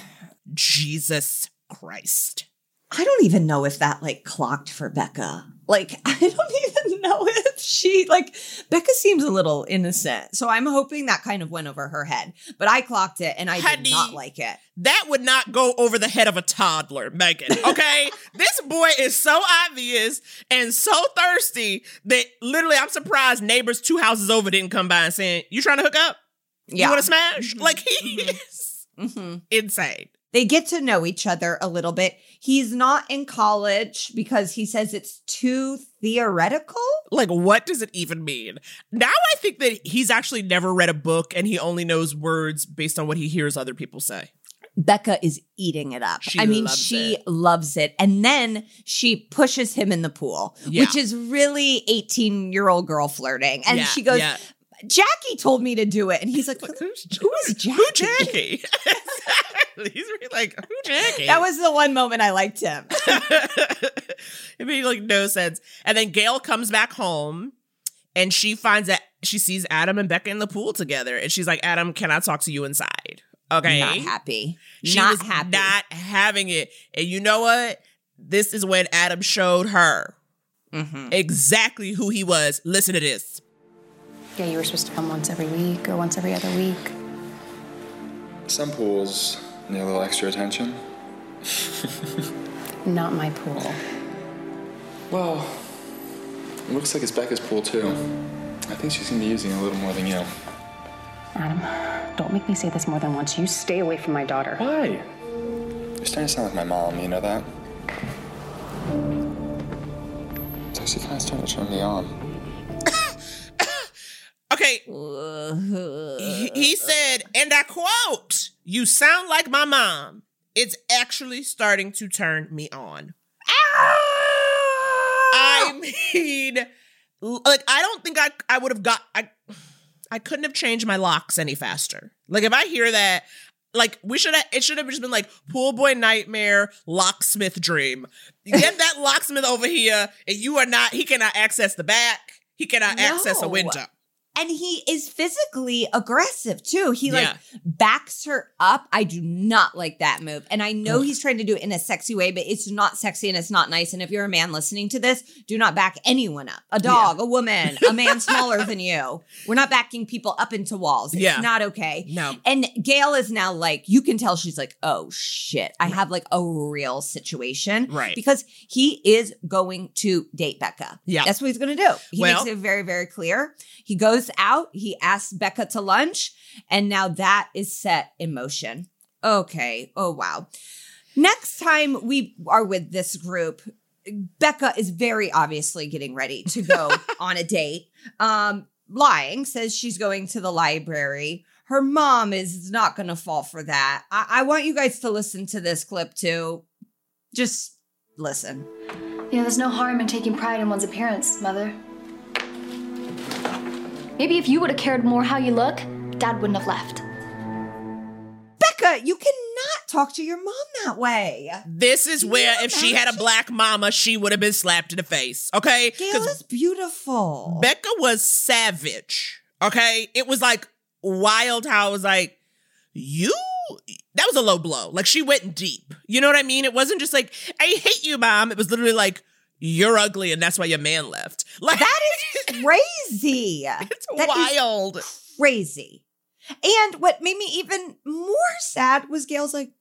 Jesus Christ. i don't even know if that like clocked for becca like (laughs) i don't even know if she like becca seems a little innocent so i'm hoping that kind of went over her head but i clocked it and i Honey. did not like it That would not go over the head of a toddler, Megan. Okay? (laughs) this boy is so obvious and so thirsty that literally I'm surprised neighbors two houses over didn't come by and saying, You trying to hook up? You Yeah. want to smash? Like he is hmm insane. They get to know each other a little bit. He's not in college because he says it's too theoretical. Like, what does it even mean? Now I think that he's actually never read a book and he only knows words based on what he hears other people say. Becca is eating it up. She I mean, loves she it. loves it. And then she pushes him in the pool, Yeah. which is really 18 year old girl flirting. And Yeah, she goes, yeah. Jackie told me to do it. And he's like, who who is Jackie? Who Jackie? (laughs) He's really like, who Jackie? That was the one moment I liked him. (laughs) it made like no sense. And then Gail comes back home and she finds that she sees Adam and Becca in the pool together. And she's like, Adam, can I talk to you inside? Okay. Not happy. She not was happy. not having it. And you know what? This is when Adam showed her Mm-hmm. exactly who he was. Listen to this. Yeah, you were supposed to come once every week or once every other week. Some pools need a little extra attention. (laughs) Not my pool. Well, it looks like it's Becca's pool too. I think she's gonna be using it a little more than you. Adam, don't make me say this more than once. You stay away from my daughter. Why? You're starting to sound like my mom, you know that? It's actually kind of starting to turn me on. Okay. he, he said, and I quote, You sound like my mom. It's actually starting to turn me on. I ah! mean, like, I don't think I, I would have got, I, I couldn't have changed my locks any faster. Like, if I hear that, like, we should have, it should have just been like, pool boy nightmare, locksmith dream. Get that (laughs) locksmith over here, and you are not, he cannot access the back, he cannot access a window. And he is physically aggressive too. He like backs her up. I do not like that move. And I know he's trying to do it in a sexy way, but it's not sexy and it's not nice. And if you're a man listening to this, do not back anyone up. A dog, a woman, a man smaller than you. We're not backing people up into walls. It's Yeah. not okay. No. And Gail is now like, you can tell she's like, oh shit, I have like a real situation. Right. Because he is going to date Becca. Yeah. That's what he's going to do. He Well- makes it very, very clear. He goes out, he asks Becca to lunch, and now that is set in motion. Okay. Oh, wow. Next time we are with this group, Becca is very obviously getting ready to go (laughs) on a date. Um, lying says she's going to the library. Her mom is not going to fall for that. I-, I want you guys to listen to this clip too. Just listen. You know, there's no harm in taking pride in one's appearance, Mother. Maybe if you would have cared more how you look, Dad wouldn't have left. Becca, you cannot talk to your mom that way. This is where if she had a black mama, she would have been slapped in the face. Okay? Gail is beautiful. Becca was savage. Okay? It was like wild how I was like, you that was a low blow. Like she went deep. You know what I mean? It wasn't just like, I hate you, mom. It was literally like, you're ugly and that's why your man left. (laughs) Like that is (laughs) crazy. it's That is wild. crazy. And what made me even more sad was Gail's like,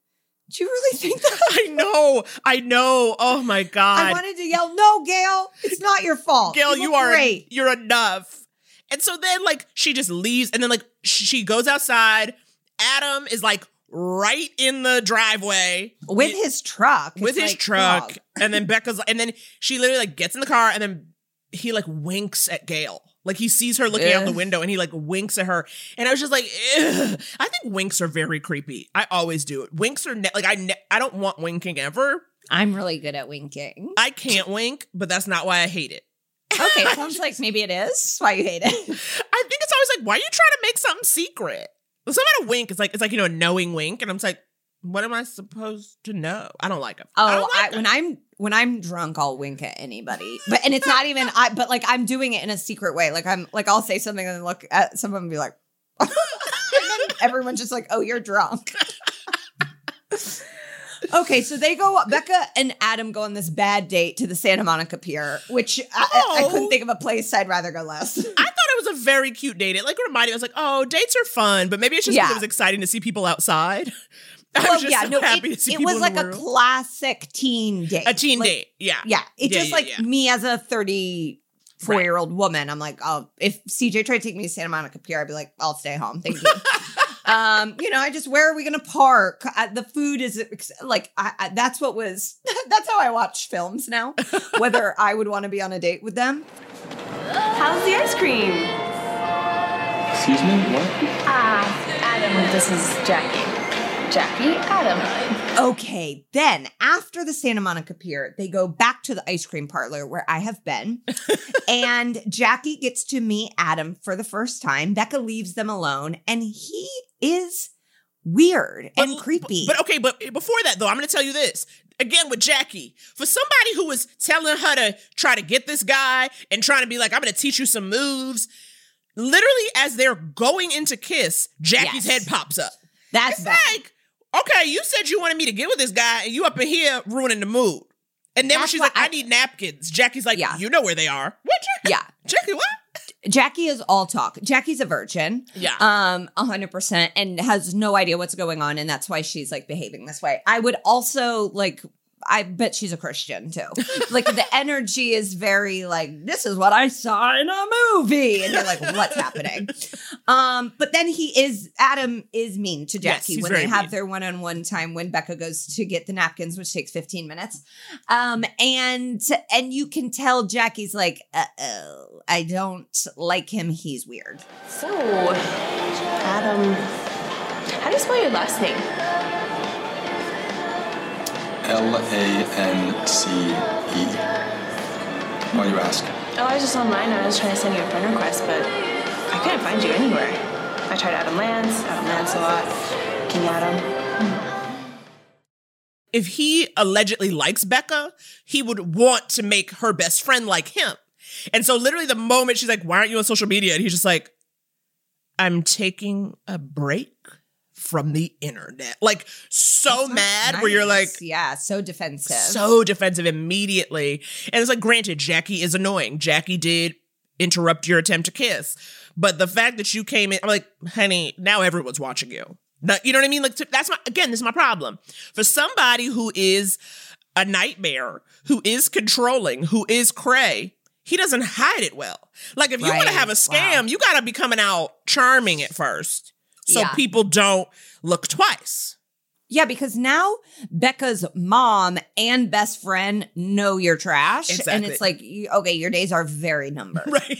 do you really think that? (laughs) I know. I know. Oh my God. I wanted to yell, no, Gail, it's not your fault. Gail, You you are great. you're enough. And so then like she just leaves and then like she goes outside. Adam is like right in the driveway with his truck. with It's his like, truck. dog. And then Becca's and then she literally like gets in the car and then he like winks at Gail. Like he sees her looking out the window and he like winks at her. And I was just like, Ugh. I think winks are very creepy. I always do it. Winks are ne- like I ne- I don't want winking ever. I'm really good at winking. I can't wink, but that's not why I hate it. Okay, (laughs) sounds like maybe it is. Why you hate it. I think it's always like, why are you trying to make something secret? When somebody wink, it's like it's like you know a knowing wink, and I'm just like, what am I supposed to know? I don't like oh, them. Oh, I, when I'm when I'm drunk, I'll wink at anybody, but and it's not even I. But like I'm doing it in a secret way. Like I'm like I'll say something and look at someone and be like, (laughs) and then everyone's just like, "Oh, you're drunk." (laughs) okay, so they go. Becca and Adam go on this bad date to the Santa Monica Pier, which I, I- I couldn't oh. think of a place I'd rather go less. I thought was a very cute date. It like reminded me. I was like, oh, dates are fun, but maybe it's just because it was exciting to see people outside. (laughs) I well, was just yeah, so no, happy it, to see it was like a classic teen date. a teen Like, date. Yeah, Yeah, it's Yeah, just yeah, like yeah. me as a 34 year old woman. I'm like, oh, if CJ tried to take me to Santa Monica Pier, I'd be like, I'll stay home. Thank you. (laughs) um, you know, I just where are we going to park? Uh, the food is like I, I, that's what was. (laughs) that's how I watch films now. Whether I would want to be on a date with them. How's the ice cream? Excuse me? What? Ah, Adam, this is Jackie. Jackie, Adam. Okay, then after the Santa Monica Pier, they go back to the ice cream parlor where I have been. (laughs) and Jackie gets to meet Adam for the first time. Becca leaves them alone, and he is weird and creepy. But okay, but before that though, I'm gonna tell you this. Again with Jackie, for somebody who was telling her to try to get this guy and trying to be like, I'm gonna teach you some moves. Literally, as they're going into kiss, Jackie's Yes. head pops up. That's it's bad. like, okay, you said you wanted me to get with this guy, and you up in here ruining the mood. And then when she's like, I, need napkins, Jackie's like, Yeah. you know where they are. What, Jackie? Yeah. Jackie, what? Jackie is all talk. Jackie's a virgin. Yeah. Um, 100% and has no idea what's going on. And that's why she's like behaving this way. I would also like, I bet she's a Christian too. like the (laughs) energy is very like, this is what I saw in a movie. And you're like, what's happening? Um, but then he is, Adam is mean to Jackie he's when they have mean. their one on one time when Becca goes to get the napkins, which takes 15 minutes. Um, and, and you can tell Jackie's like, uh oh, I don't like him. He's weird. So, Adam, how do you spell your last name? L A N C E. Why do you ask? Oh, I was just online. I was trying to send you a friend request, but I couldn't find you anywhere. I tried Adam Lance, Adam Lancelot, King Adam. Hmm. if he allegedly likes Becca, he would want to make her best friend like him. And so, literally, the moment she's like, Why aren't you on social media? And he's just like, I'm taking a break from the internet. Like, so mad, where you're like, yeah, so defensive. so defensive immediately. And it's like, granted, Jackie is annoying. Jackie did interrupt your attempt to kiss. But the fact that you came in, I'm like, honey, now everyone's watching you. Now, you know what I mean? Like, that's my, again, this is my problem. For somebody who is a nightmare, who is controlling, who is cray, he doesn't hide it well. Like, if you want to have a scam, you got to be coming out charming at first. So Yeah. people don't look twice. yeah, because now Becca's mom and best friend know you're trash, and it's like, okay, your days are very numbered. (laughs) Right.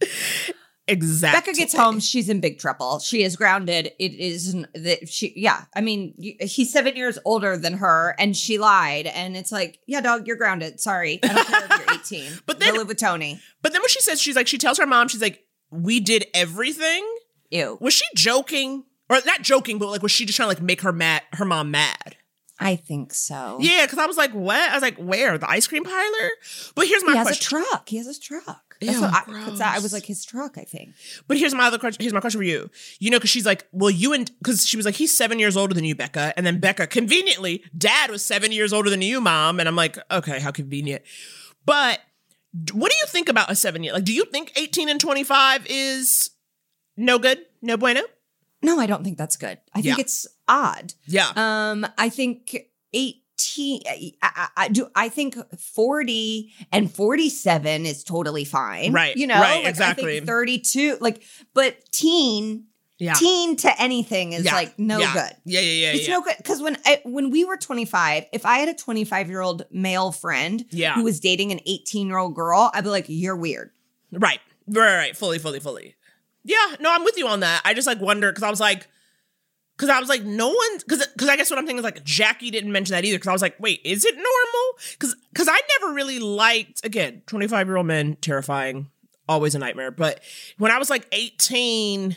(laughs) exactly. Becca gets home, she's in big trouble. She is grounded. It is that she, yeah. I mean, he's seven years older than her, and she lied, and it's like, yeah, dog, you're grounded. Sorry, I don't care if you're (laughs) 18. But Go then- live with Tony. But then when she says she's like she tells her mom she's like we did everything. Ew. Was she joking or not joking, but like was she just trying to like make her mad her mom mad? I think so. Yeah, because I was like, what? I was like, where the ice cream parlor? But here's my he has question. a truck. He has a truck. That's Ew, what I, 'cause I was like his truck. I think. But here's my other question. Here's my question for you. You know, because she's like, well, you and because she was like, he's seven years older than you, Becca, and then Becca conveniently, dad was seven years older than you, mom, and I'm like, okay, how convenient. But what do you think about a seven year? Like, do you think 18 and 25 is no good, no bueno? No, I don't think that's good. I think Yeah. it's odd. Yeah. Um, I think 18 I, I, I do I think 40 and 47 is totally fine. Right, You know, right, like, I exactly. think 32 like but teen Yeah. teen to anything is Yeah, like no yeah. good. Yeah, yeah, yeah, It's no good because when I, when we were 25, if I had a 25 year old male friend Yeah. who was dating an 18 year old girl, I'd be like, "You're weird." Right. Right, right. Fully, fully, fully. Yeah, no, I'm with you on that. I just like wonder because I was like, because I was like, no one, because because I guess what I'm thinking is like Jackie didn't mention that either. Because I was like, wait, is it normal? Because because I never really liked again 25 year old men terrifying, always a nightmare. But when I was like 18.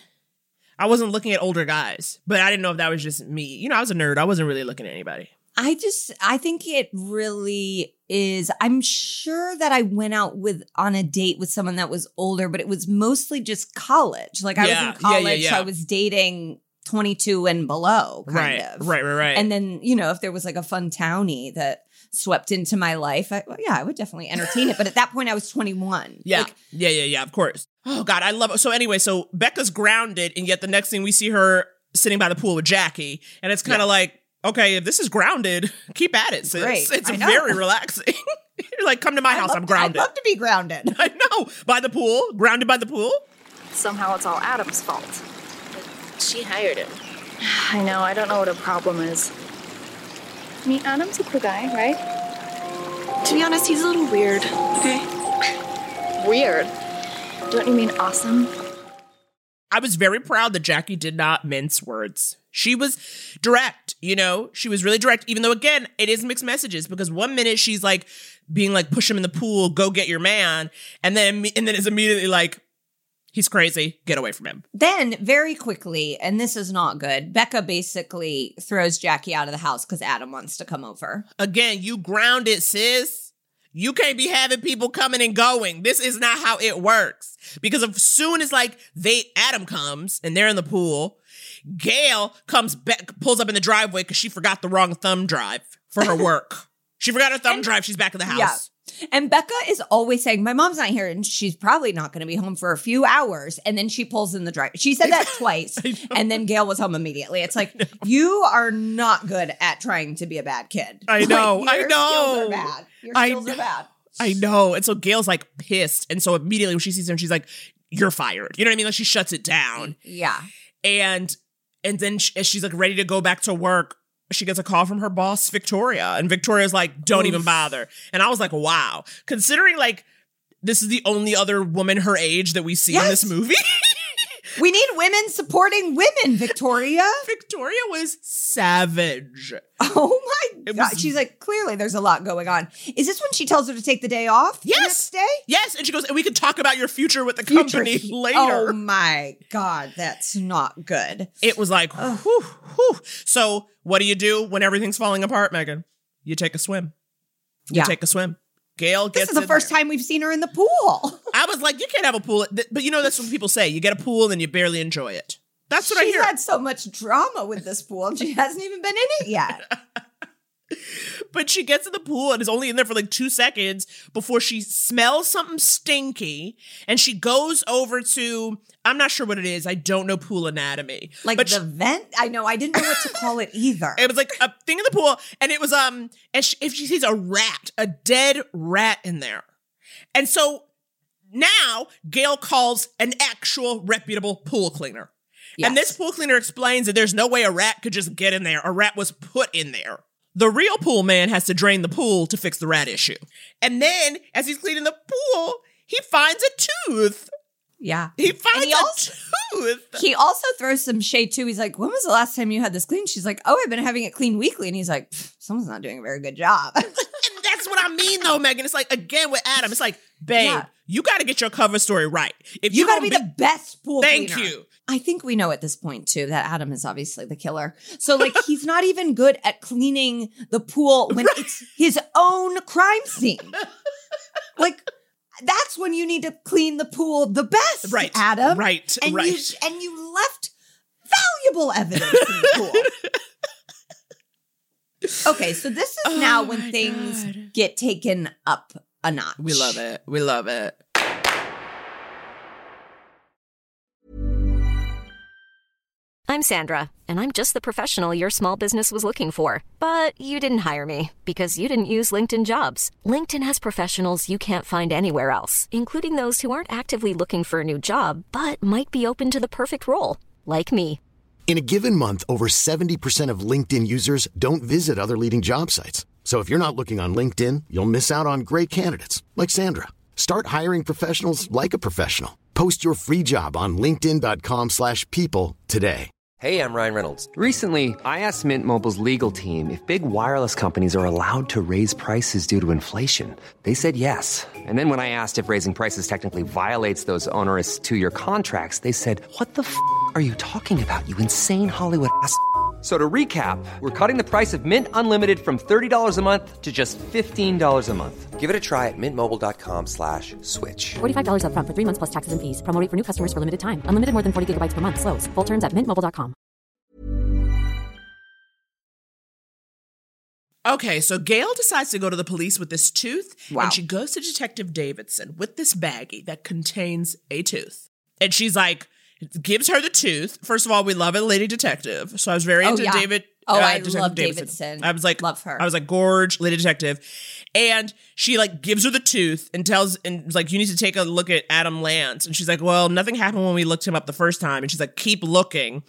I wasn't looking at older guys, but I didn't know if that was just me. You know, I was a nerd. I wasn't really looking at anybody. I just I think it really is. I'm sure that I went out with on a date with someone that was older, but it was mostly just college. Like I Yeah, was in yeah, yeah, college, yeah. I was dating 22 and below, kind right, of. right, right, right. And then, you know, if there was like a fun townie that swept into my life, I, well, yeah, I would definitely entertain it. But at that point, I was 21. Yeah. Like, yeah, yeah, yeah, of course. Oh God, I love it. So anyway, so Becca's grounded, and yet the next thing we see her sitting by the pool with Jackie. And it's kind of like, okay, if this is grounded, keep at it, sis. Great. It's very relaxing. (laughs) You're like, come to my house, love- I'm grounded. I'd love to be grounded. (laughs) I know. By the pool, grounded by the pool. Somehow it's all Adam's fault. She hired him. I know, I don't know what a problem is. I mean, Adam's a cool guy, right? To be honest, he's a little weird, okay? Weird. Don't you mean awesome? I was very proud that Jackie did not mince words. She was direct, you know, she was really direct, even though, again, it is mixed messages because one minute she's like being like, push him in the pool, go get your man. And then, and then it's immediately like, he's crazy, get away from him. Then, very quickly, and this is not good, Becca basically throws Jackie out of the house because Adam wants to come over. Again, you grounded, sis. You can't be having people coming and going. This is not how it works. Because as soon as like they Adam comes and they're in the pool, Gail comes back, pulls up in the driveway because she forgot the wrong thumb drive for her (laughs) work. she forgot her thumb drive. She's back in the house. Yeah. And Becca is always saying, My mom's not here and she's probably not going to be home for a few hours. And then she pulls in the drive. She said that (laughs) twice. And then Gail was home immediately. It's like, you are not good at trying to be a bad kid. I know. Like, I your know. Skills are bad. Your I skills know. are bad. I know. And so Gail's like pissed. And so immediately when she sees him, she's like, You're fired. You know what I mean? Like she shuts it down. Yeah. And and then she, as she's like ready to go back to work, she gets a call from her boss, Victoria. And Victoria's like, don't even bother. And I was like, wow. Considering like this is the only other woman her age that we see in this movie. (laughs) We need women supporting women, Victoria. (laughs) Victoria was savage. Oh my god. She's like, clearly there's a lot going on. Is this when she tells her to take the day off? the Yes. next day? Yes. And she goes, and we can talk about your future with the company Future- (laughs) later. Oh my god, that's not good. it was like, whew, whew. So what do you do when everything's falling apart, Megan? You take a swim. You Yeah. take a swim. Gail This is the first there. time we've seen her in the pool. (laughs) I was like, you can't have a pool, but you know that's what people say. You get a pool and you barely enjoy it. That's what I She's hear. had so much drama with this pool and she hasn't even been in it yet. (laughs) (laughs) but she gets in the pool and is only in there for like two seconds before she smells something stinky, and she goes over to I'm not sure what it is. I don't know pool anatomy. Like but the she- vent? I know, I didn't know what to call it either. (laughs) It was like a thing in the pool, and it was um, and she, if she sees a rat, a dead rat in there, and so now Gail calls an actual reputable pool cleaner, and this pool cleaner explains that there's no way a rat could just get in there. A rat was put in there. The real pool man has to drain the pool to fix the rat issue, and then as he's cleaning the pool, he finds a tooth. Yeah. He finds he a also- tooth. He also throws some shade too. He's like, When was the last time you had this clean? She's like, Oh, I've been having it clean weekly. And he's like, Someone's not doing a very good job. (laughs) And that's what I mean, though, Megan. It's like again with Adam. It's like, babe, Yeah. you got to get your cover story right. If you you got to gonna be the best pool Thank cleaner. you. I think we know at this point too that Adam is obviously the killer. So like he's not even good at cleaning the pool when it's his own crime scene. like that's when you need to clean the pool the best, Right, Adam. right, and right. You, and you left valuable evidence in the pool. (laughs) okay, so this is oh now Oh when things God. get taken up a notch. We love it. We love it. I'm Sandra, and I'm just the professional your small business was looking for. But you didn't hire me because you didn't use LinkedIn jobs. LinkedIn has professionals you can't find anywhere else, including those who aren't actively looking for a new job but might be open to the perfect role, like me. In a given month, over 70% of LinkedIn users don't visit other leading job sites. So if you're not looking on LinkedIn, you'll miss out on great candidates like Sandra. Start hiring professionals like a professional. Post your free job on linkedin.com/people today. Hey, I'm Ryan Reynolds. Recently, I asked Mint Mobile's legal team if big wireless companies are allowed to raise prices due to inflation. They said yes. And then when I asked if raising prices technically violates those onerous two-year contracts, they said, "What the f*** are you talking about? You insane Hollywood ass." F- So to recap, we're cutting the price of Mint Unlimited from $30 a month to just $15 a month. Give it a try at mintmobile.com slash switch. $45 upfront for three months plus taxes and fees. Promo rate for new customers for limited time. Unlimited more than 40 gigabytes per month. Slows. Full terms at mintmobile.com. Okay, so Gail decides to go to the police with this tooth, Wow. and she goes to Detective Davidson with this baggie that contains a tooth. And she's like, gives her the tooth. First of all, we love a lady detective. So I was very Oh, into yeah. David Oh, uh, I Detective love Davidson. I was like, Love her. I was like, gorge, lady detective, and she like gives her the tooth and tells and is like, you need to take a look at Adam Lance, and she's like, well, nothing happened when we looked him up the first time, and she's like, keep looking,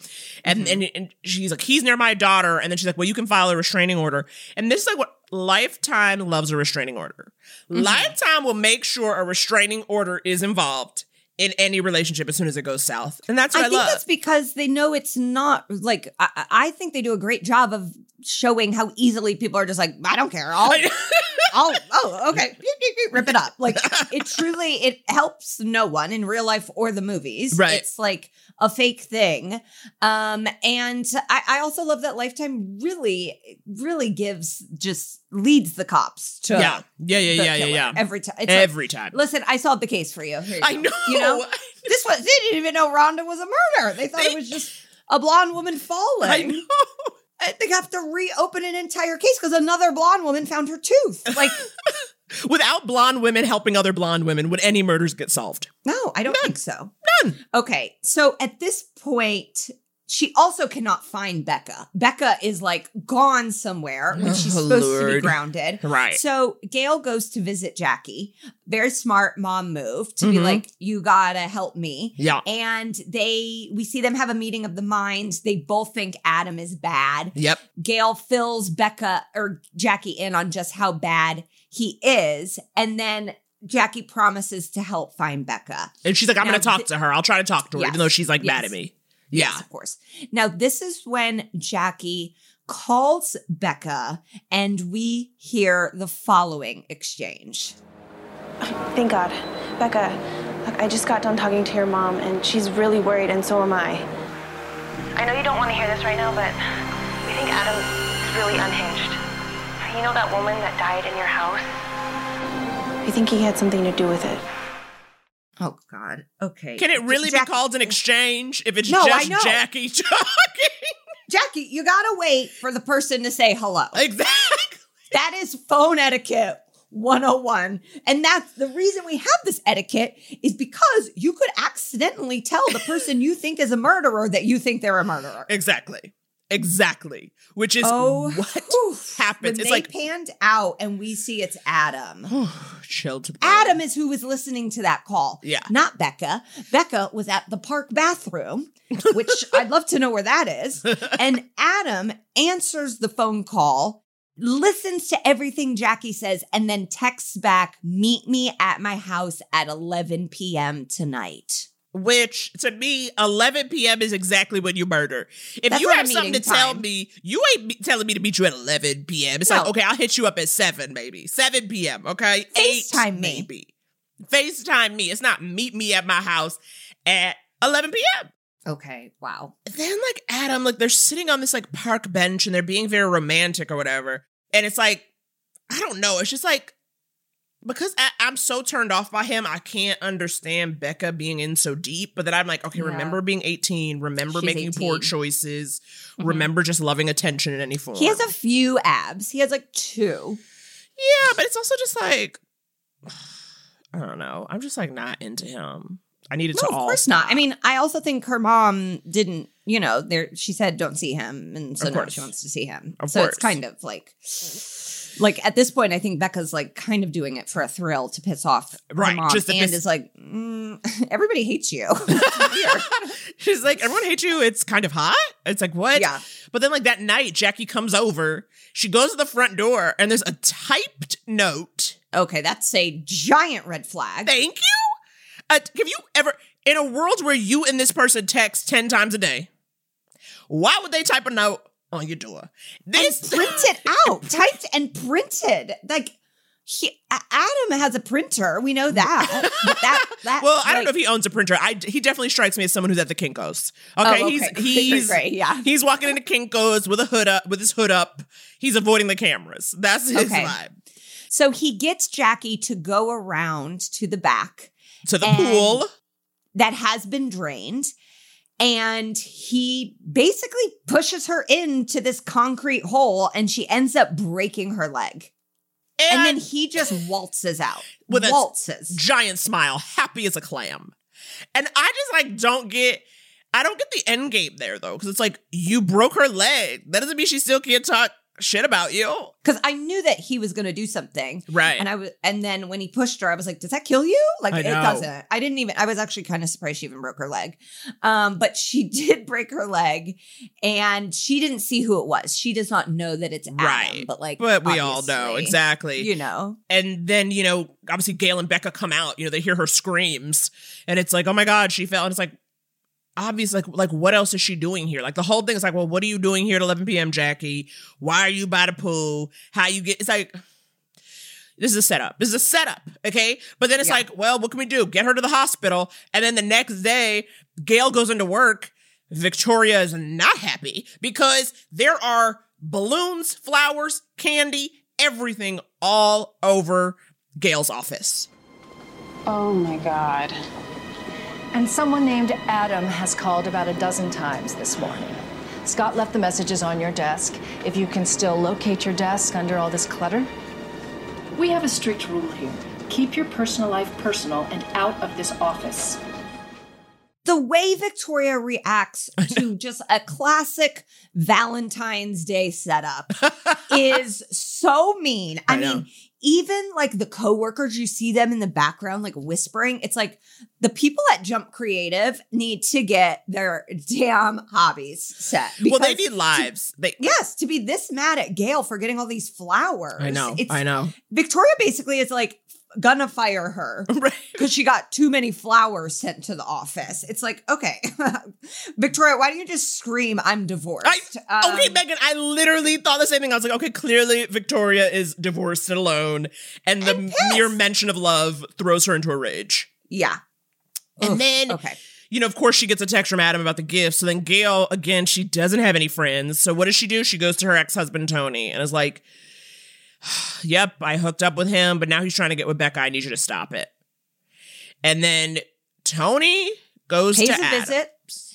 and mm-hmm. and, and she's like, he's near my daughter, and then she's like, well, you can file a restraining order, and this is like what Lifetime loves a restraining order. Mm-hmm. Lifetime will make sure a restraining order is involved in any relationship as soon as it goes south, and that's what I, love I think love. that's because they know it's not like I, I think they do a great job of showing how easily people are just like I don't care. I'll, (laughs) I'll oh okay, rip it up. Like it (laughs) truly it helps no one in real life or the movies. Right. It's like a fake thing. Um, and I, I also love that Lifetime really really gives just leads the cops to Yeah. Yeah, yeah, yeah, yeah, yeah. Every time. Every time. Listen, I solved the case for you. You I know. You (laughs) know, this was they didn't even know Rhonda was a murder. They thought it was just a blonde woman falling. I know. They have to reopen an entire case because another blonde woman found her tooth. Like, (laughs) Without blonde women helping other blonde women, would any murders get solved? no, I don't think so. None. Okay, so at this point, she also cannot find Becca. Becca is like gone somewhere when she's Oh, supposed to be grounded. Right. So Gail goes to visit Jackie. Very smart mom move to be Mhm. like, you gotta help me. Yeah. And they, we see them have a meeting of the minds. They both think Adam is bad. Yep. Gail fills Becca or Jackie in on just how bad he is. And then Jackie promises to help find Becca. And she's like, I'm Now to talk thi- to her. I'll try to talk to her, Yes. even though she's like mad at me. Yes, Yeah. of course. Now, this is when Jackie calls Becca and we hear the following exchange. Thank God. Becca, look, I just got done talking to your mom, and she's really worried, and so am I. I know you don't want to hear this right now, but we think Adam is really unhinged. You know that woman that died in your house? We think he had something to do with it. Oh, God. Okay. Can it really Jack- be called an eh. exchange if it's No, just. Jackie (laughs) talking? Jackie, you gotta wait for the person to say hello. Exactly. That is phone etiquette 101. And that's the reason we have this etiquette is because you could accidentally tell the person you think is a murderer that you think they're a murderer. Exactly. Exactly. Which is Oh, what happens. When It's they like panned out and we see it's Adam. (sighs) chill to the Adam is who was listening to that call. Yeah. Not Becca. Becca was at the park bathroom, which (laughs) I'd love to know where that is. And Adam answers the phone call, listens to everything Jackie says, and then texts back, Meet me at my house at 11 p.m. tonight. Which to me, 11 p.m. is exactly when you murder. If That's you have something to meeting tell me, you ain't be- telling me to meet you at 11 p.m. It's like, okay, I'll hit you up at 7, maybe. 7 p.m., okay? FaceTime 8, me. maybe. FaceTime me. It's not meet me at my house at 11 p.m. Okay, wow. Then, like, Adam, like, they're sitting on this, like, park bench and they're being very romantic or whatever. And it's like, I don't know. It's just like, because I, I'm so turned off by him, I can't understand Becca being in so deep. But then I'm like, okay, Yeah. remember being 18, remember She's making poor 18. choices, Mhm. remember just loving attention in any form. He has a few abs. He has like two. yeah, but it's also just like, (sighs) I don't know. I'm just like not into him. I needed No, to all. of all course not. I mean, I also think her mom didn't, you know, there she said don't see him, and so now she wants to see him. Of so course. it's kind of like, like at this point, I think Becca's like kind of doing it for a thrill to piss off Right, mom, just and piss- is like, mm, (laughs) everybody hates you. (laughs) (laughs) She's like, everyone hates you. It's kind of hot. It's like, what? Yeah. But then, like, that night, Jackie comes over. She goes to the front door, and there's a typed note. okay, that's a giant red flag. Thank you. Uh, have you ever, in a world where you and this person text 10 times a day, why would they type a note on your door? This printed out, (laughs) typed and printed. Like he, Adam has a printer. We know that. That, (laughs) that Well, I don't know if he owns a printer. I he definitely strikes me as someone who's at the Kinkos. Okay, Oh, he's okay. He's great, great, yeah. (laughs) he's walking into Kinkos with a hood up, with his hood up. He's avoiding the cameras. That's his Okay. vibe. So he gets Jackie to go around to the back To the pool. that has been drained. And he basically pushes her into this concrete hole and she ends up breaking her leg. And, then he just waltzes out. with a waltzes. giant smile, happy as a clam. And I just like don't get I don't get the end game there though, because it's like you broke her leg. That doesn't mean she still can't talk shit about you. Because I knew that he was going to do something, Right. And I was, and then when he pushed her, I was like, "Does that kill you?" Like it doesn't. I didn't even. I was actually kind of surprised she even broke her leg, um, but she (laughs) did break her leg, and she didn't see who it was. She does not know that it's Adam, Right. but like, But we all know exactly. You know, And then, you know, obviously Gail and Becca come out, you know, they hear her screams and it's like, oh my God, she fell. And it's like, obvious, like, like what else is she doing here? Like the whole thing is like, well, what are you doing here at 11 p.m., Jackie? Why are you by the pool? How you get, it's like, this is a setup. This is a setup. Okay. But then it's Yeah. like, well, what can we do? Get her to the hospital. And then the next day, Gail goes into work. Victoria is not happy because there are balloons, flowers, candy, everything all over Gail's office. Oh my God. And someone named Adam has called about a dozen times this morning. Scott left the messages on your desk. If you can still locate your desk under all this clutter. We have a strict rule here. Keep your personal life personal and out of this office. the way Victoria reacts to (laughs) just a classic Valentine's Day setup (laughs) is so mean. I, I know. Even like the coworkers, you see them in the background, like whispering. It's like the people at Jump Creative need to get their damn hobbies set. well, they need lives. They, Yes, to be this mad at Gail for getting all these flowers. I know. I know. Victoria basically is like gonna fire her (laughs) because she got too many flowers sent to the office. It's like, okay, (laughs) Victoria, why don't you just scream, I'm divorced? Um, okay, Megan, I literally thought the same thing. I was like, okay, clearly Victoria is divorced and alone, and the mere mention of love throws her into a rage. Yeah. And Oof, then, okay. you know, of course, she gets a text from Adam about the gift. So then Gail, again, she doesn't have any friends. So what does she do? She goes to her ex husband, Tony, and is like, (sighs) yep, I hooked up with him, but now he's trying to get with Becca. I need you to stop it. And then Tony goes pays to a Adam. visit.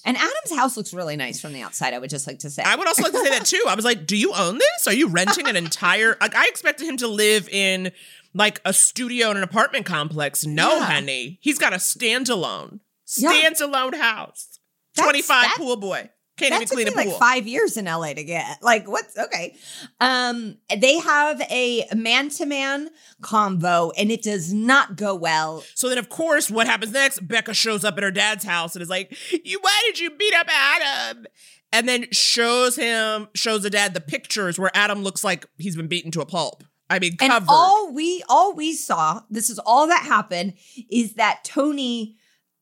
And Adam's house looks really nice from the outside, I would just like to say. I would also like to say that too. I was like, do you own this? Are you renting an entire (laughs) like I expected him to live in like a studio in an apartment complex. No, Yeah. honey. He's got a standalone. Yeah. Standalone house. That's- 25 that- pool boy. Can't that even clean a like five years in LA to get. Like, what's okay? Um, they have a man-to-man convo, and it does not go well. So then, of course, what happens next? Becca shows up at her dad's house and is like, "You, why did you beat up Adam?" And then shows him, shows the dad the pictures where Adam looks like he's been beaten to a pulp. I mean, And all we all we saw, this is all that happened, is that Tony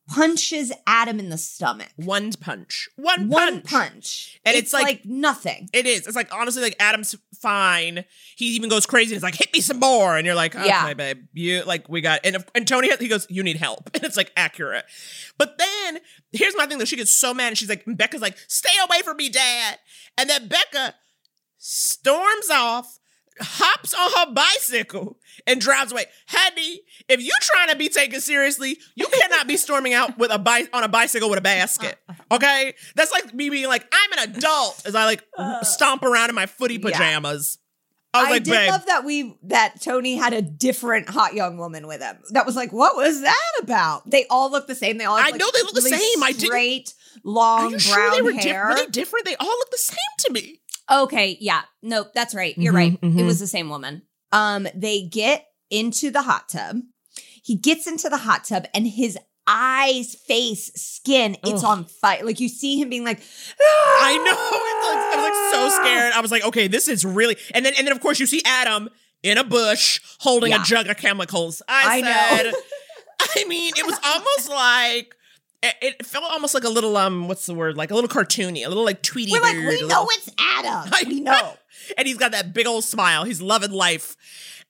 punches Adam in the stomach. One punch. One, punch. One punch. And it's, like, nothing. It is. It's like honestly, like Adam's fine. He even goes crazy. He's like, "Hit me some more," and you're like, "Okay, Yeah. babe, you like we got." And if- and Tony, he goes, "You need help," (laughs) and it's like accurate. But then here's my thing: though, she gets so mad, and she's like, Becca's like, "Stay away from me, Dad," and then Becca storms off. Hops on her bicycle and drives away. Honey, if you're trying to be taken seriously, you cannot be storming out with a bike on a bicycle with a basket. (laughs) Okay, that's like me being like, I'm an adult as I like stomp around in my footy Uh, yeah. pajamas. I was I like, did babe, love that we that Tony had a different hot young woman with him. That was like, what was that about? They all look the same. They all have, I like, know they look the really same. I didn't- straight, are long you brown sure they were, di- hair. were they different? They all look the same to me. Okay, yeah. No, that's right. You're Mhm, right. It mhm. was the same woman. Um, they get into the hot tub. He gets into the hot tub and his eyes, face, skin, it's Ugh. on fire. Like you see him being like, I know. Like- I was like so scared. I was like, okay, this is really. And then and then of course you see Adam in a bush holding Yeah. a jug of chemicals. I, I know. said, (laughs) I mean, it was almost like. It, it felt almost like a little um, what's the word? Like a little cartoony, a little like Tweety we're like, we know little- it's Adam. (laughs) I we know. and he's got that big old smile. He's loving life.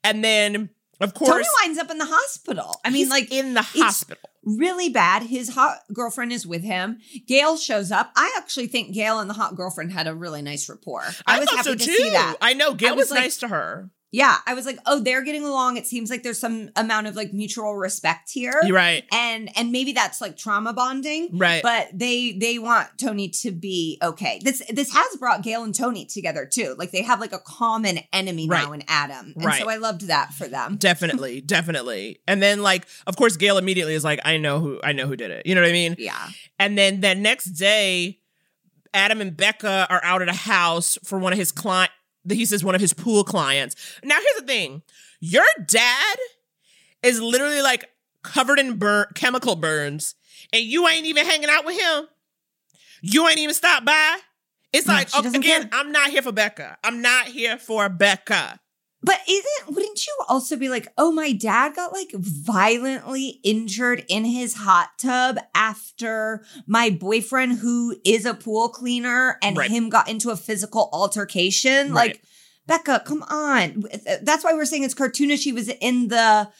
And then, of course Tony winds up in the hospital. I mean, like in the hospital. Really bad. His hot girlfriend is with him. Gail shows up. I actually think Gail and the hot girlfriend had a really nice rapport. I, I, was happy so to too. see that. I know Gail I was, was like- nice to her. Yeah, I was like, oh, they're getting along. It seems like there's some amount of like mutual respect here. You're right. And and maybe that's like trauma bonding. Right. But they they want Tony to be okay. This this has brought Gail and Tony together too. Like they have like a common enemy now in Adam. And Right. so I loved that for them. Definitely, (laughs) definitely. And then like, of course, Gail immediately is like, I know who I know who did it. You know what I mean? Yeah. And then that next day, Adam and Becca are out at a house for one of his client. He says one of his pool clients. Now here's the thing: your dad is literally like covered in burn chemical burns, and you ain't even hanging out with him. You ain't even stopped by. It's No, like oh, doesn't again, I'm not here for Becca. I'm not here for Becca. But isn't wouldn't you also be like, oh, my dad got like violently injured in his hot tub after my boyfriend, who is a pool cleaner, and Right. him got into a physical altercation? Right. Like, Becca, come on. That's why we're saying it's cartoonish. She was in the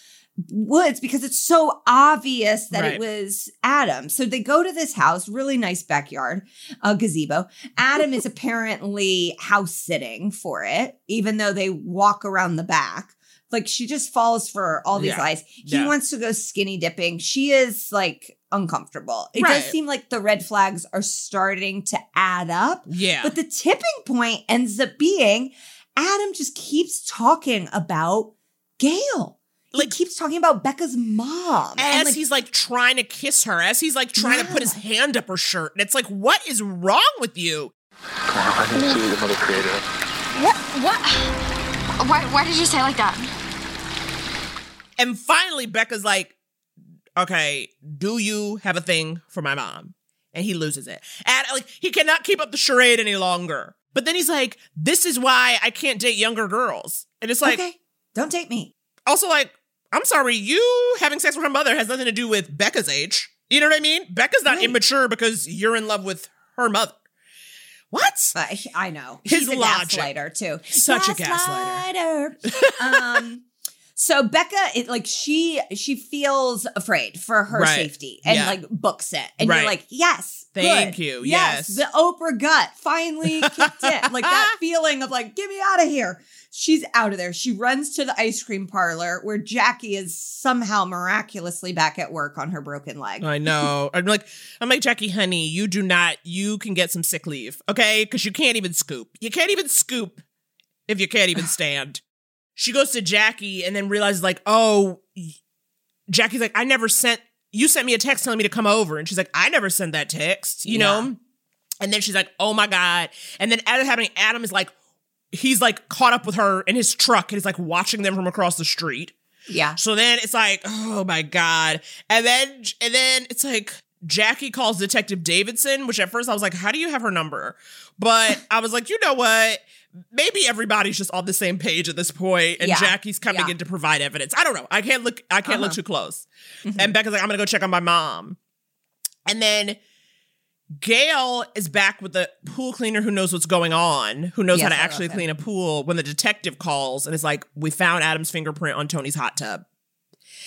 woods because it's so obvious that Right. it was Adam. So they go to this house, really nice backyard, a gazebo. Adam is apparently house sitting for it, even though they walk around the back. Like she just falls for all these Yeah. lies. He Yeah. wants to go skinny dipping. She is like uncomfortable. It Right. does seem like the red flags are starting to add up. Yeah. But the tipping point ends up being Adam just keeps talking about Gail. He keeps talking about Becca's mom. as and like, he's like trying to kiss her, as he's like trying to put his hand up her shirt. And it's like, what is wrong with you? Come on, I didn't see your mother created it. What? What? Why, why did you say like that? And finally, Becca's like, okay, do you have a thing for my mom? And he loses it. And like, he cannot keep up the charade any longer. But then he's like, this is why I can't date younger girls. And it's like, okay, don't date me. Also, like, I'm sorry, you having sex with her mother has nothing to do with Becca's age. You know what I mean? Becca's not immature because you're in love with her mother. What? But I know. His He's a logic. gaslighter too. Such a gaslighter. gaslighter. um so Becca it like she she feels afraid for her Right. safety and Yeah. like books it. And Right. you're like, yes. Thank good. you. Yes. Yes. The Oprah gut finally kicked in. Like that (laughs) feeling of like, get me out of here. She's out of there. She runs to the ice cream parlor where Jackie is somehow miraculously back at work on her broken leg. I know. (laughs) I'm like, I'm like, Jackie, honey, you do not, you can get some sick leave, okay? Because you can't even scoop. You can't even scoop if you can't even stand. She goes to Jackie and then realizes, like, oh, Jackie's like, I never sent, you sent me a text telling me to come over. And she's like, I never sent that text, you Yeah. know? And then she's like, oh my God. And then as it's happening, Adam is like, he's like caught up with her in his truck and he's like watching them from across the street. Yeah. So then it's like, oh my God. And then and then it's like Jackie calls Detective Davidson, which at first I was like, how do you have her number? But I was like, you know what? Maybe everybody's just on the same page at this point, and Yeah. Jackie's coming Yeah. in to provide evidence. I don't know. I can't look. I can't look Uh-huh. too close. And Becca's like, I'm gonna go check on my mom. And then Gail is back with the pool cleaner who knows what's going on, who knows how to I actually clean a pool when the detective calls and is like, We found Adam's fingerprint on Tony's hot tub.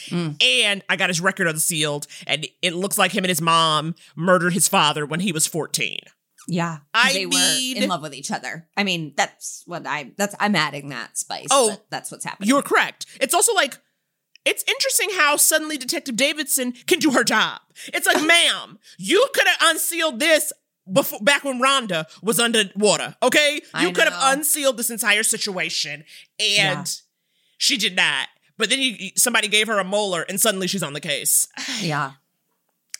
Mm. And I got his record unsealed, and it looks like him and his mom murdered his father when he was 14. Yeah. I they mean- were in love with each other. I mean, that's what I that's I'm adding that spice. Oh, that's what's happening. You're correct. It's also like, it's interesting how suddenly Detective Davidson can do her job. It's like, (laughs) ma'am, you could have unsealed this before back when Rhonda was underwater. Okay, you could have unsealed this entire situation, and Yeah. she did not. But then you, somebody gave her a molar, and suddenly she's on the case. (sighs) Yeah.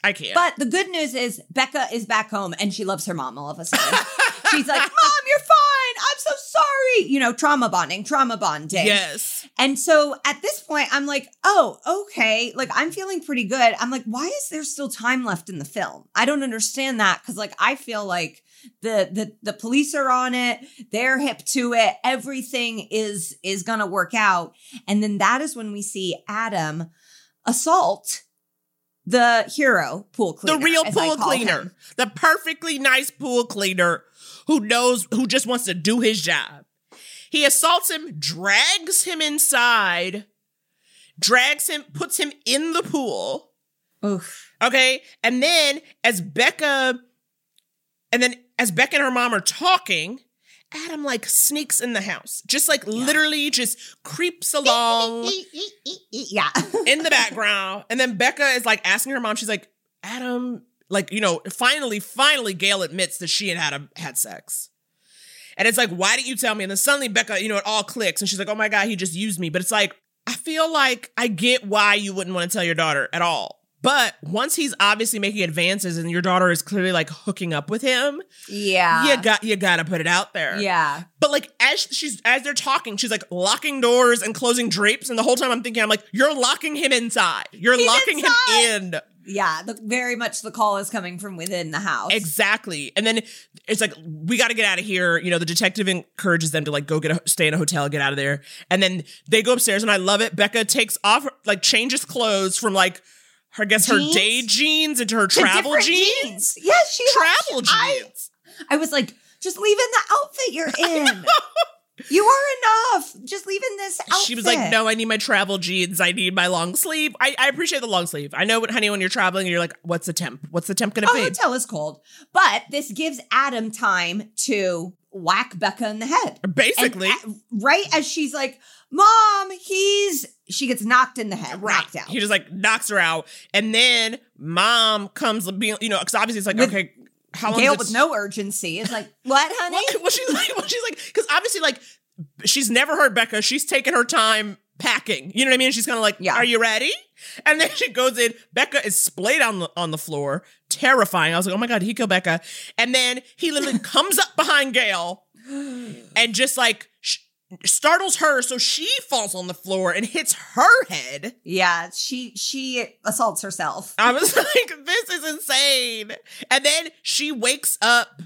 I can't. But the good news is Becca is back home and she loves her mom all of a sudden. (laughs) She's like, Mom, you're fine. I'm so sorry. You know, trauma bonding, trauma bonding. Yes. And so at this point, I'm like, oh, okay. Like, I'm feeling pretty good. I'm like, why is there still time left in the film? I don't understand that. Cause like, I feel like the, the, the police are on it. They're hip to it. Everything is, is to work out. And then that is when we see Adam assault the hero pool cleaner. the real pool cleaner, him. the perfectly nice pool cleaner who knows, who just wants to do his job. He assaults him, drags him inside, drags him, puts him in the pool. Oof. Okay. And then as Becca, and then as Becca and her mom are talking, Adam like sneaks in the house, just like literally just creeps along (laughs) yeah. in the background. And then Becca is like asking her mom, she's like, Adam, like, you know, finally, finally, Gail admits that she and Adam had sex. And it's like, why didn't you tell me? And then suddenly Becca, you know, it all clicks and she's like, oh my God, he just used me. But it's like, I feel like I get why you wouldn't want to tell your daughter at all. But once he's obviously making advances and your daughter is clearly like hooking up with him, Yeah. you got you got to put it out there. Yeah. But like as she's as they're talking, she's like locking doors and closing drapes, and the whole time I'm thinking, I'm like, you're locking him inside. You're He's locking him in. Yeah, the, very much the call is coming from within the house. Exactly. And then it's like, we got to get out of here. You know, the detective encourages them to like go get a stay in a hotel, get out of there. And then they go upstairs, and I love it. Becca takes off, like, changes clothes from like, her, I guess her day jeans into her travel different jeans. Yes, she travel I- jeans. I was like, just leave in the outfit you're (laughs) in. you are enough. Just leave in this outfit. She was like, "No, I need my travel jeans. I need my long sleeve. I, I appreciate the long sleeve. I know, what, honey, when you're traveling, you're like, what's the temp? What's the temp gonna be? Oh, be? hotel is cold. But this gives Adam time to whack Becca in the head. Basically. Right as she's like, Mom, he's she gets knocked in the head, Right. knocked out. He just like knocks her out, and then mom comes, being, you know, because obviously it's like, With okay, how long? Gail with it- no urgency. It's like, what, (laughs) honey? Well, she's like, well, she's like, because obviously, like, she's never heard Becca. She's taking her time packing. You know what I mean? She's kind of like, yeah. "Are you ready?" And then she goes in. Becca is splayed on the on the floor, terrifying. I was like, "Oh my god, he killed Becca!" And then he literally (laughs) comes up behind Gail and just like sh- startles her, so she falls on the floor and hits her head. Yeah, she she assaults herself. I was (laughs) like, this is insane. And then she wakes up.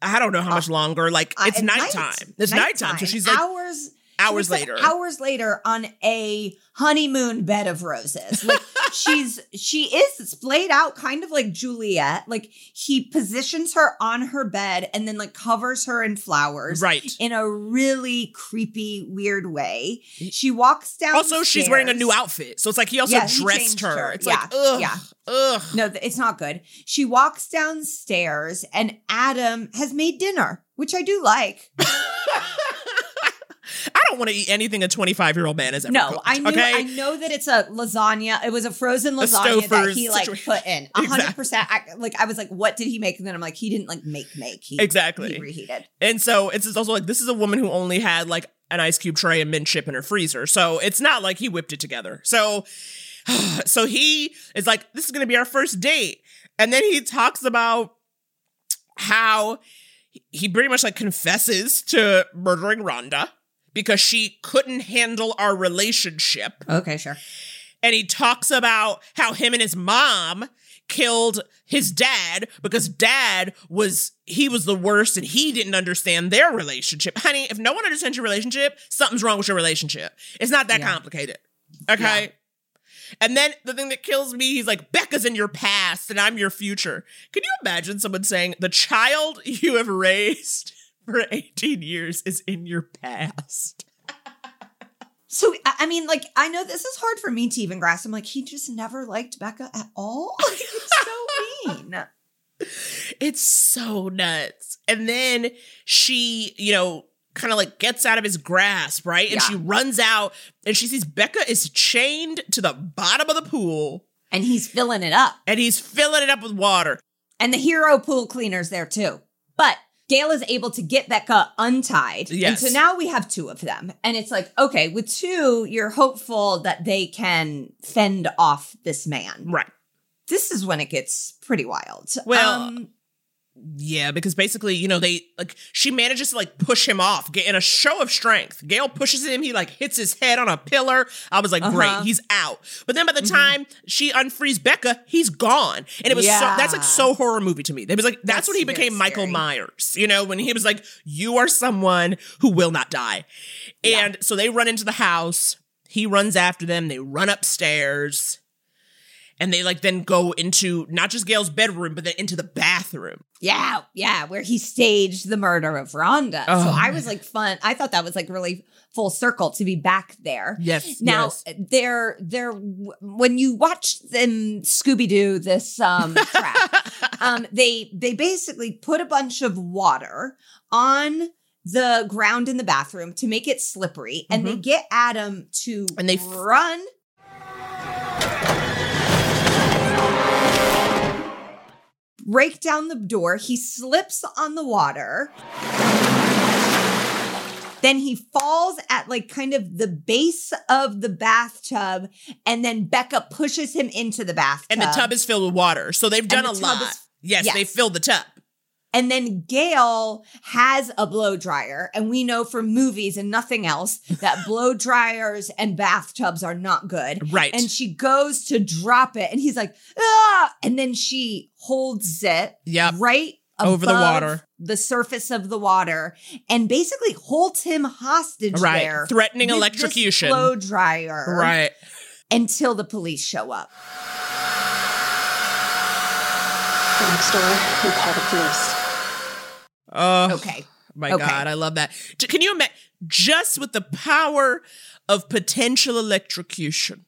I don't know how much longer. Like Uh, it's night. nighttime. It's nighttime. So she's like hours hours later. hours later on a honeymoon bed of roses. Like (laughs) she's she is splayed out kind of like Juliet. Like he positions her on her bed and then like covers her in flowers. Right. In a really creepy, weird way. She walks down. Also, she's wearing a new outfit. So it's like he also Yeah, dressed changed her. her. It's Yeah, like, ugh. yeah. Ugh. No, it's not good. She walks downstairs and Adam has made dinner, which I do like. (laughs) I don't want to eat anything a 25 year old man has ever No, cooked, I knew okay? I know that it's a lasagna. It was a frozen A lasagna that he like situation. put in. A hundred Exactly. percent. I- Like I was like, what did he make? And then I'm like, he didn't like make make. He Exactly. he reheated. And so it's also like this is a woman who only had like an ice cube tray and mint chip in her freezer. So it's not like he whipped it together. So (sighs) so he is like, this is gonna be our first date. And then he talks about how he pretty much like confesses to murdering Rhonda because she couldn't handle our relationship. Okay, sure. And he talks about how him and his mom killed his dad because dad was he was the worst and he didn't understand their relationship. Honey, if no one understands your relationship, something's wrong with your relationship. It's not that Yeah. complicated. Okay? And then the thing that kills me, he's like, Becca's in your past and I'm your future. Can you imagine someone saying, the child (laughs) you have raised for 18 years is in your past? (laughs) So I mean, like, I know this is hard for me to even grasp. I'm like, he just never liked Becca at all. (laughs) It's so mean. It's so nuts. And then she, you know, kind of like gets out of his grasp, right? And Yeah. she runs out and she sees Becca is chained to the bottom of the pool. And he's filling it up. And he's filling it up with water. And the hero pool cleaner's there too. But Gail is able to get Becca untied. Yes. And so now we have two of them. And it's like, okay, with two, you're hopeful that they can fend off this man. Right. This is when it gets pretty wild. Well, Um, Yeah, because basically, you know, they like she manages to like push him off get in a show of strength. Gail pushes him, he like hits his head on a pillar. I was like, great, Uh-huh. he's out. But then by the time she unfrees Becca, he's gone. And it was so that's like so horror movie to me. It was like that's, That's when he became Michael scary. Myers, you know, when he was like, You are someone who will not die. And so they run into the house, he runs after them, they run upstairs. And they like then go into not just Gail's bedroom, but then into the bathroom. yeah, yeah, where he staged the murder of Rhonda. so Oh, I was like fun. I thought that was like really full circle to be back there. Yes. Now yes. they're they're when you watch them Scooby Doo this um (laughs) trap, um they they basically put a bunch of water on the ground in the bathroom to make it slippery, and they get Adam to Mm-hmm. And they run. Break down the door. He slips on the water. Then he falls at like kind of the base of the bathtub, and then Becca pushes him into the bathtub. And the tub is filled with water. So they've done a lot. is- yes, Yes. they filled the tub. And then Gail has a blow dryer, and we know from movies and nothing else (laughs) that blow dryers and bathtubs are not good. Right. And she goes to drop it, and he's like, ah! And then she holds it Yep. right Over the water. the surface of the water, and basically holds him hostage Right. there, Threatening with this electrocution. blow dryer, Right. Until the police show up. Next door, we call the police. Oh, Okay. My Okay. God, I love that. Can you imagine just with the power of potential electrocution?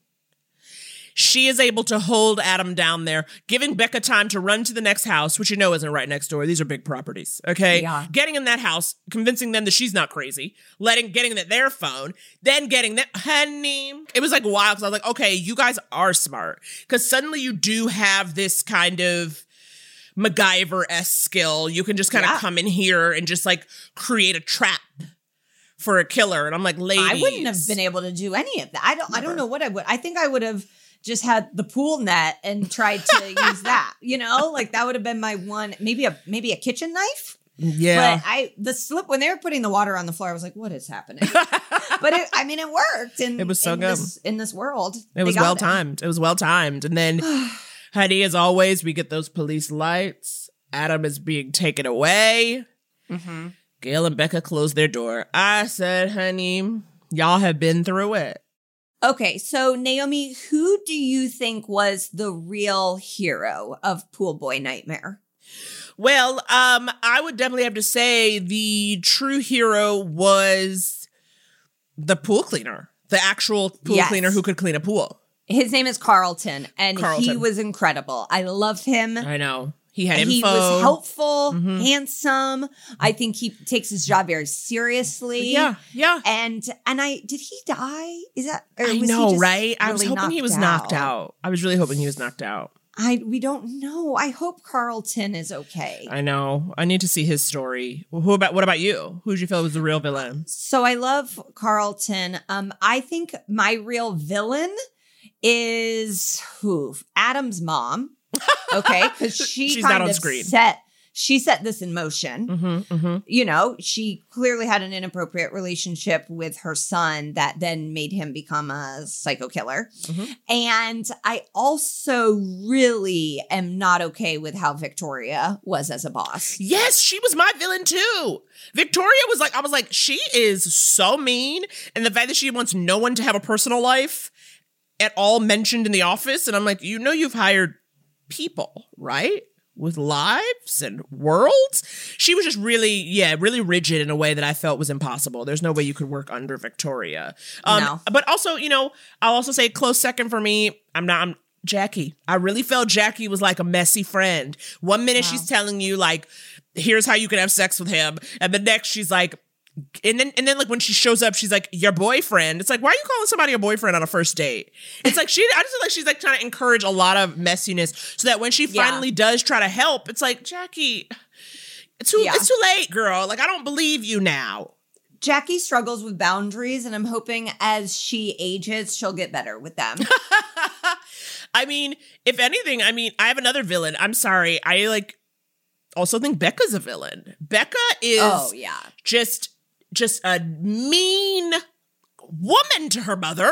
She is able to hold Adam down there, giving Becca time to run to the next house, which you know isn't right next door. These are big properties. Okay. Yeah. Getting in that house, convincing them that she's not crazy, letting getting that their phone, then getting that honey. It was like wild because I was like, okay, you guys are smart. Because suddenly you do have this kind of MacGyver esque skill. You can just kind of Yeah. come in here and just like create a trap for a killer. And I'm like, ladies. I wouldn't have been able to do any of that. I don't. I don't know what I would. I think I would have just had the pool net and tried to (laughs) use that. You know, like that would have been my one. Maybe a maybe a kitchen knife. Yeah. But I the slip when they were putting the water on the floor, I was like, "What is happening?" (laughs) but it, I mean, it worked. And It was so in good. This, in this world, It was well him. timed. It was well timed. And then, (sighs) (sighs) honey, as always, we get those police lights. Adam is being taken away. Mm-hmm. Gail and Becca close their door. I said, honey, y'all have been through it. Okay, so Naomi, who do you think was the real hero of Pool Boy Nightmare? Well, um, I would definitely have to say the true hero was the pool cleaner, the actual pool Yes. cleaner who could clean a pool. His name is Carlton, and he was incredible. I love him. I know. He had info. He was helpful, Mhm. handsome. I think he takes his job very seriously. Yeah, yeah. And and I did he die? Is that or I was he know, right? I was hoping he was knocked out. I was really hoping he was knocked out. I we don't know. I hope Carlton is okay. I know. I need to see his story. Well, who about what about you? Who did you feel was the real villain? So I love Carlton. Um, I think my real villain is who? Adam's mom. (laughs) Okay, because (laughs) she She's kind not on of screen. set she set this in motion. Mm-hmm, mm-hmm. You know, she clearly had an inappropriate relationship with her son that then made him become a psycho killer. Mm-hmm. And I also really am not okay with how Victoria was as a boss. Yes, she was my villain too. Victoria was like, I was like, she is so mean. And the fact that she wants no one to have a personal life at all mentioned in the office. And I'm like, you know, you've hired people, right? With lives and worlds. She was just really, yeah, really rigid in a way that I felt was impossible. There's no way you could work under Victoria. Um, No. But also, you know, I'll also say close second for me. I'm not, I'm Jackie. I really felt Jackie was like a messy friend. One minute she's telling you like, here's how you can have sex with him. And the next she's like, and then and then like when she shows up, she's like, your boyfriend. It's like, why are you calling somebody a boyfriend on a first date? It's like she I just feel like she's like trying to encourage a lot of messiness so that when she Yeah. finally does try to help, it's like, Jackie, it's too Yeah. it's too late, girl. Like, I don't believe you now. Jackie struggles with boundaries, and I'm hoping as she ages, she'll get better with them. (laughs) I mean, if anything, I mean, I have another villain. I'm sorry. I like also think Becca's a villain. Becca is oh yeah. just just a mean woman to her mother.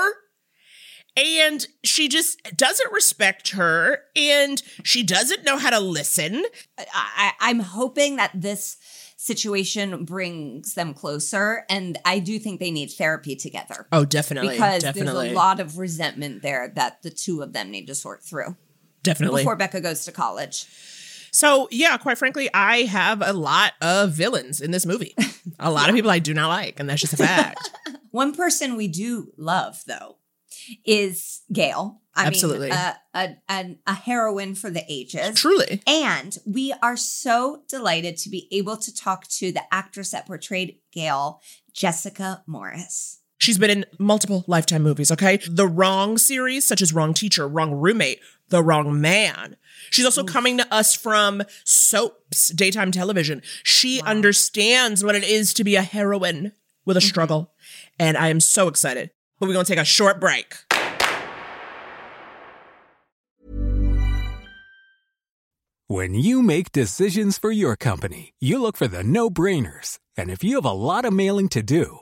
And she just doesn't respect her and she doesn't know how to listen. I, I'm hoping that this situation brings them closer, and I do think they need therapy together. oh definitely because definitely there's a lot of resentment there that the two of them need to sort through. Definitely. Before Becca goes to college. So yeah quite frankly i have a lot of villains in this movie (laughs) a lot of people i do not like and that's just a fact (laughs) One person we do love, though, is Gail. I Absolutely. mean, uh, a, a, a heroine for the ages. Truly. And we are so delighted to be able to talk to the actress that portrayed Gail, Jessica Morris. She's been in multiple Lifetime movies, okay? The Wrong series, such as Wrong Teacher, Wrong Roommate, The Wrong Man. She's also coming to us from soaps, daytime television. She understands what it is to be a heroine with a mm-hmm. struggle. And I am so excited. But we're going to take a short break. When you make decisions for your company, you look for the no brainers. And if you have a lot of mailing to do,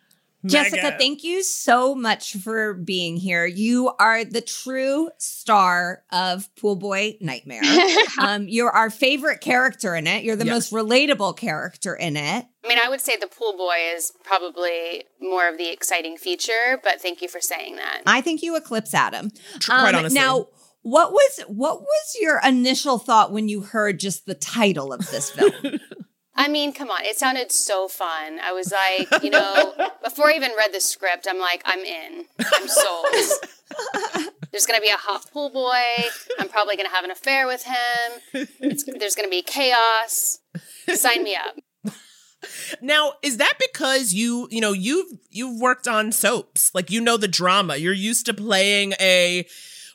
Jessica, thank you so much for being here. You are the true star of Pool Boy Nightmare. (laughs) um, you're our favorite character in it. You're the Yes. most relatable character in it. I mean, I would say the pool boy is probably more of the exciting feature, but thank you for saying that. I think you eclipse Adam. quite Um, honestly. Now, what was what was your initial thought when you heard just the title of this film? (laughs) I mean, come on, it sounded so fun. I was like, you know, (laughs) before I even read the script, I'm like, I'm in. I'm sold. There's gonna be a hot pool boy. I'm probably gonna have an affair with him. It's, there's gonna be chaos. Sign me up. Now, is that because you, you know, you've you've worked on soaps, like you know the drama. You're used to playing a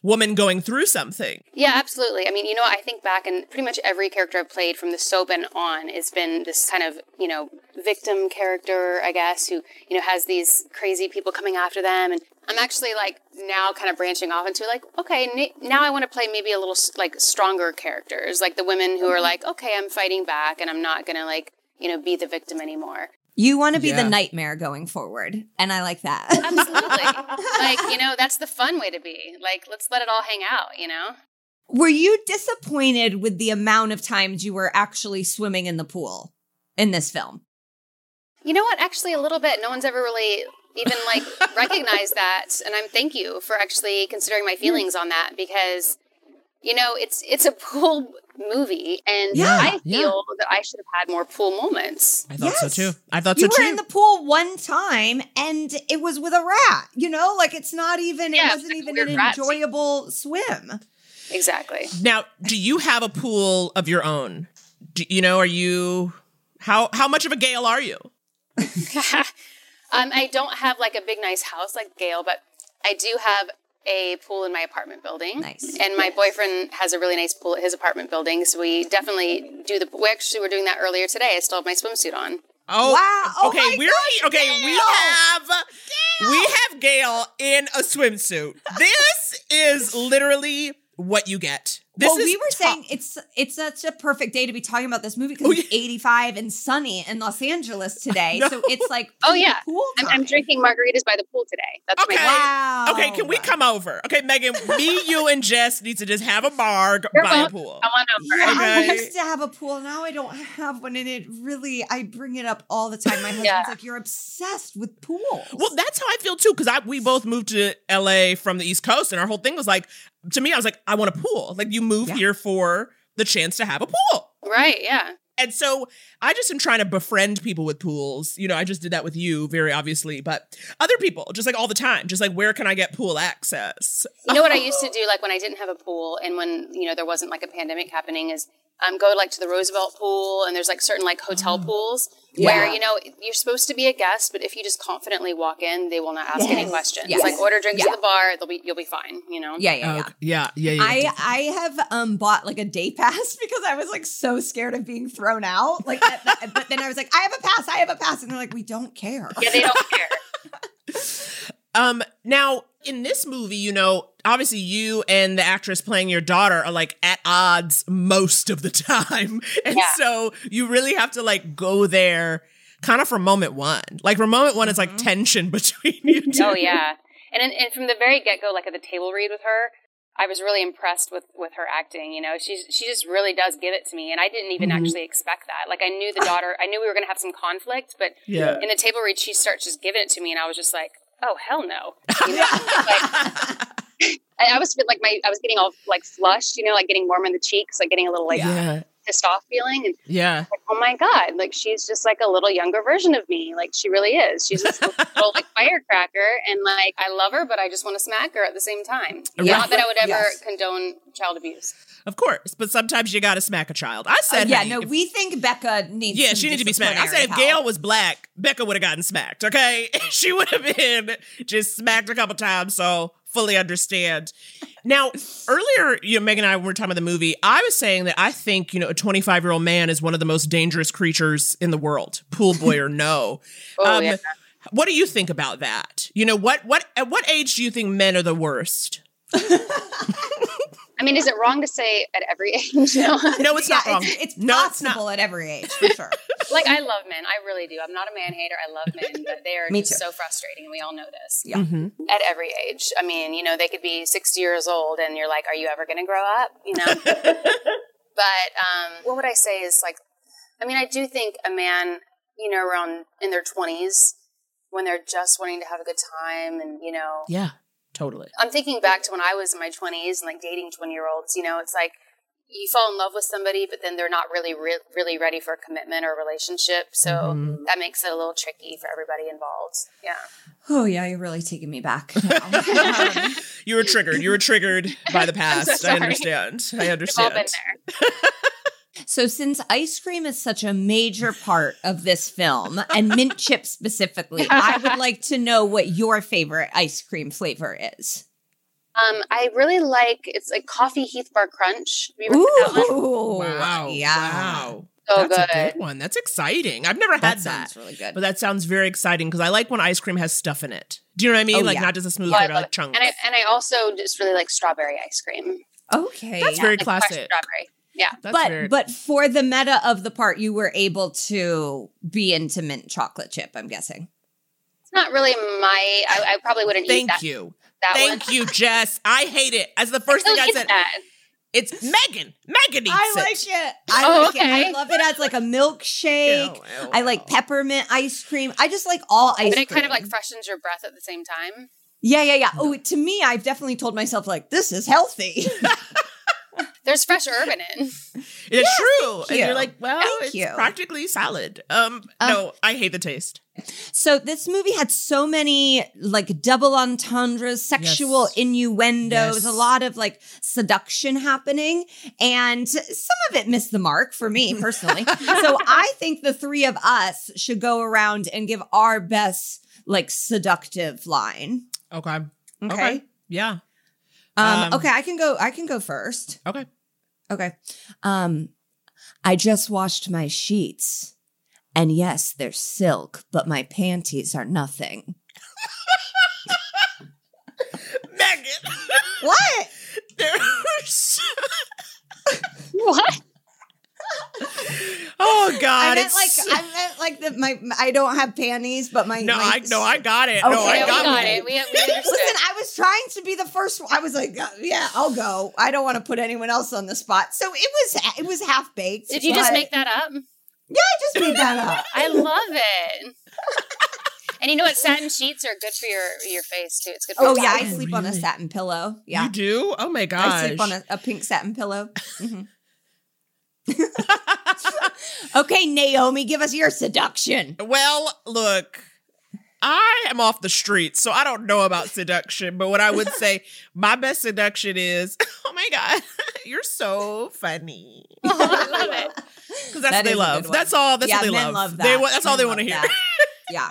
woman going through something. Yeah, absolutely. I mean, you know, I think back and pretty much every character I've played from the soap and on has been this kind of, you know, victim character, I guess, who, you know, has these crazy people coming after them. And I'm actually like now kind of branching off into like, okay, now I want to play maybe a little like stronger characters, like the women who are mm-hmm. like, okay, I'm fighting back and I'm not going to like, you know, be the victim anymore. You want to be Yeah. the nightmare going forward, and I like that. (laughs) Absolutely. (laughs) like, you know, that's the fun way to be. Like, let's let it all hang out, you know? Were you disappointed with the amount of times you were actually swimming in the pool in this film? You know what? Actually, a little bit. No one's ever really even like (laughs) recognized that, and I'm thank you for actually considering my feelings on that because you know it's it's a (laughs) pool movie, and Yeah, I yeah. feel that I should have had more pool moments. I thought so too. I thought you so too. You were too. in the pool one time, and it was with a rat. You know, like it's not even. Yeah, it it wasn't even an rat scene. enjoyable swim. Exactly. Now, do you have a pool of your own? Do, you know, are you how how much of a Gail are you? (laughs) um, I don't have like a big nice house like Gail, but I do have a pool in my apartment building. Nice. And my boyfriend has a really nice pool at his apartment building, so we definitely do the. We actually were doing that earlier today. I still have my swimsuit on. Oh, wow. okay, we're okay. We have we have Gail in a swimsuit. This is literally what you get. This well, is we were saying it's it's such a perfect day to be talking about this movie because oh, it's 85 and sunny in Los Angeles (laughs) today. No. So it's like Oh yeah, pool I'm. I'm drinking margaritas by the pool today. That's Okay. my Wow. Okay, can we come over? Okay, Megan, me, (laughs) you, and Jess need to just have a bar You're by a pool. Come on over. Yeah, I used to have a pool. Now I don't have one, and it really I bring it up all the time. My (laughs) husband's Yeah. like, "You're obsessed with pools." Well, that's how I feel too, because I we both moved to LA from the East Coast, and our whole thing was like, to me, I was like, I want a pool. Like you move here for the chance to have a pool. Right, yeah. And so I just am trying to befriend people with pools. You know, I just did that with you, very obviously, but other people, just like all the time, just like where can I get pool access? You know what I used to (laughs) do, like when I didn't have a pool and when you know there wasn't like a pandemic happening, is um, go like to the Roosevelt pool, and there's like certain like hotel pools Yeah. where you know you're supposed to be a guest, but if you just confidently walk in, they will not ask any questions. Yes. Like order drinks Yeah. at the bar, they'll be you'll be fine. You know. Yeah, yeah, yeah. Okay. Yeah, yeah, yeah. I I have um bought like a day pass (laughs) because I was like so scared of being thrown out. Like, at the- but then I was like, I have a pass, I have a pass, and they're like, we don't care. Yeah, they don't care. (laughs) Um, now in this movie, you know, obviously you and the actress playing your daughter are like at odds most of the (laughs) time. And Yeah. so you really have to like go there kind of from moment one. Like from moment one, it's like tension (laughs) between you two. Oh yeah, and and from the very get go, like at the table read with her, I was really impressed with with her acting. You know, she's she just really does give it to me, and I didn't even Mhm. actually expect that. Like I knew the (laughs) daughter, I knew we were gonna have some conflict, but Yeah. in the table read, she starts just giving it to me, and I was just like, oh hell no. You know? (laughs) like, I, was like my I was getting all like flushed, you know, like getting warm in the cheeks, like getting a little like Yeah. Pissed off feeling, and Yeah. like, oh my god, like she's just like a little younger version of me. Like she really is. She's this (laughs) little like firecracker, and like I love her, but I just want to smack her at the same time. Yeah. Not that I would ever Yes. condone child abuse. Of course, but sometimes you got to smack a child. I Uh, said, yeah, hey, no, if- we think Becca needs. yeah, some she needs to be smacked. I said if Gail was black, Becca would have gotten smacked. Okay, (laughs) she would have been just smacked a couple times. So fully understand. Now, earlier, you know, Megan and I were talking about the movie. I was saying that I think you know a 25 year old man is one of the most dangerous creatures in the world, pool boy or no. (laughs) Oh, um, yeah. What do you think about that? You know, what what at what age do you think men are the worst? (laughs) I mean, is it wrong to say at every (laughs) age? No, No, it's not wrong. It's, it's No, it's not. possible at every age for sure. (laughs) like I love men. I really do. I'm not a man hater. I love men, but they are (laughs) just too. so frustrating, and we all know this. Yeah. Mhm. At every age. I mean, you know, they could be 60 years old, and you're like, are you ever going to grow up? You know. but um, what would I say is like, I mean, I do think a man, you know, around in their 20s, when they're just wanting to have a good time, and you know, Yeah, totally. I'm thinking back to when I was in my 20s and like dating 20 year olds. You know, it's like you fall in love with somebody, but then they're not really, re- really ready for a commitment or a relationship. So Mhm. that makes it a little tricky for everybody involved. Yeah. Oh yeah, you're really taking me back. (laughs) (laughs) You were triggered. You were triggered by the (laughs) past. I understand. I We've all understand. been there. So, since ice cream is such a major part of this film, and mint (laughs) chips specifically, I would (laughs) like to know what your favorite ice cream flavor is. Um, I really like it's like coffee Heath Bar Crunch. Have you ever had that one? Ooh, Wow. yeah. Wow. So That's a good. good one. That's exciting. I've never had That that. really good. But that sounds very exciting because I like when ice cream has stuff in it. Do you know what I mean? Oh, like yeah. not just a smooth Oh, I like chunks. And I and I also just really like strawberry ice cream. Okay, That's very Like classic. strawberry. Yeah. That's but very- but for the meta of the part, you were able to be into mint chocolate chip. I'm guessing. It's not really my. I, I probably wouldn't eat that Thank that. you. That Thank one. you, Jess. I hate it. As the first I thing I said, that. it's Megan. Megan eats I it. like it. I Oh, like it. I love it as like a milkshake. Ew, ew, I like peppermint ice cream. I just like all ice But cream. it kind of like freshens your breath at the same time. Yeah, yeah, yeah. Oh, to me, I've definitely told myself like this is healthy. (laughs) There's fresh herb in it. (laughs) It's true. And you. you're like, well, Thank it's you. practically salad. Um, Um, no, I hate the taste. so this movie had so many like double entendres, sexual Yes. innuendos, Yes. a lot of like seduction happening, and some of it missed the mark for me personally. (laughs) so I think the three of us should go around and give our best like seductive line. Okay. Okay. Yeah. Um, Um, okay, I can go. I can go first. Okay. Okay. Um, I just washed my sheets, and yes, they're silk, but my panties are nothing. Megan. What? (laughs) There's What? (laughs) Oh God! I God. meant it's- like I meant like that. My I don't have panties, but my no, my- I no, I got it. No, I Yeah, we got, got it. it. We, we. (laughs) Listen, I was trying to be the first. one. I was like, uh, yeah, I'll go. I don't want to put anyone else on the spot. So it was it was half baked. Did you just make that up? Yeah, I just made that up. (laughs) I love it. and you know what? Satin sheets are good for your your face too. It's good for Oh your yeah, I skin. sleep on a satin pillow. Yeah, You do? Oh my gosh. I sleep on a, a pink satin pillow. Mhm. (laughs) okay, Naomi, give us your seduction. Well, look, I am off the streets, so I don't know about seduction. But what I would say, (laughs) my best seduction is, (laughs) oh my god, you're so funny. Oh, I love it. Because that's That what they love. That's all. That's yeah, what they men love. love that. They, that's all they want to hear. that. yeah.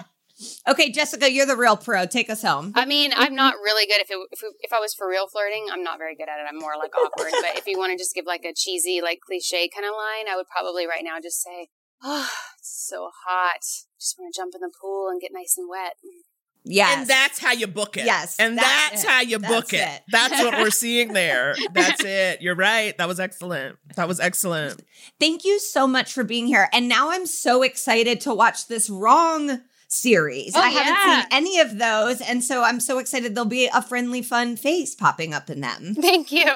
Okay, Jessica, you're the real pro. Take us home. I mean, I'm not really good. If it, if, if I was for real flirting, I'm not very good at it. I'm more like awkward. but if you want to just give like a cheesy, like cliche kind of line, I would probably right now just say, "Oh, it's so hot. Just want to jump in the pool and get nice and wet." Yes. And that's how you book it. Yes, And that's that's, how you book That's it. it. (laughs) That's what we're seeing there. That's it. You're right. That was excellent. That was excellent. Thank you so much for being here. And now I'm so excited to watch this wrong series. Oh, I haven't yeah. seen any of those. And so I'm so excited there'll be a friendly, fun face popping up in them. Thank you.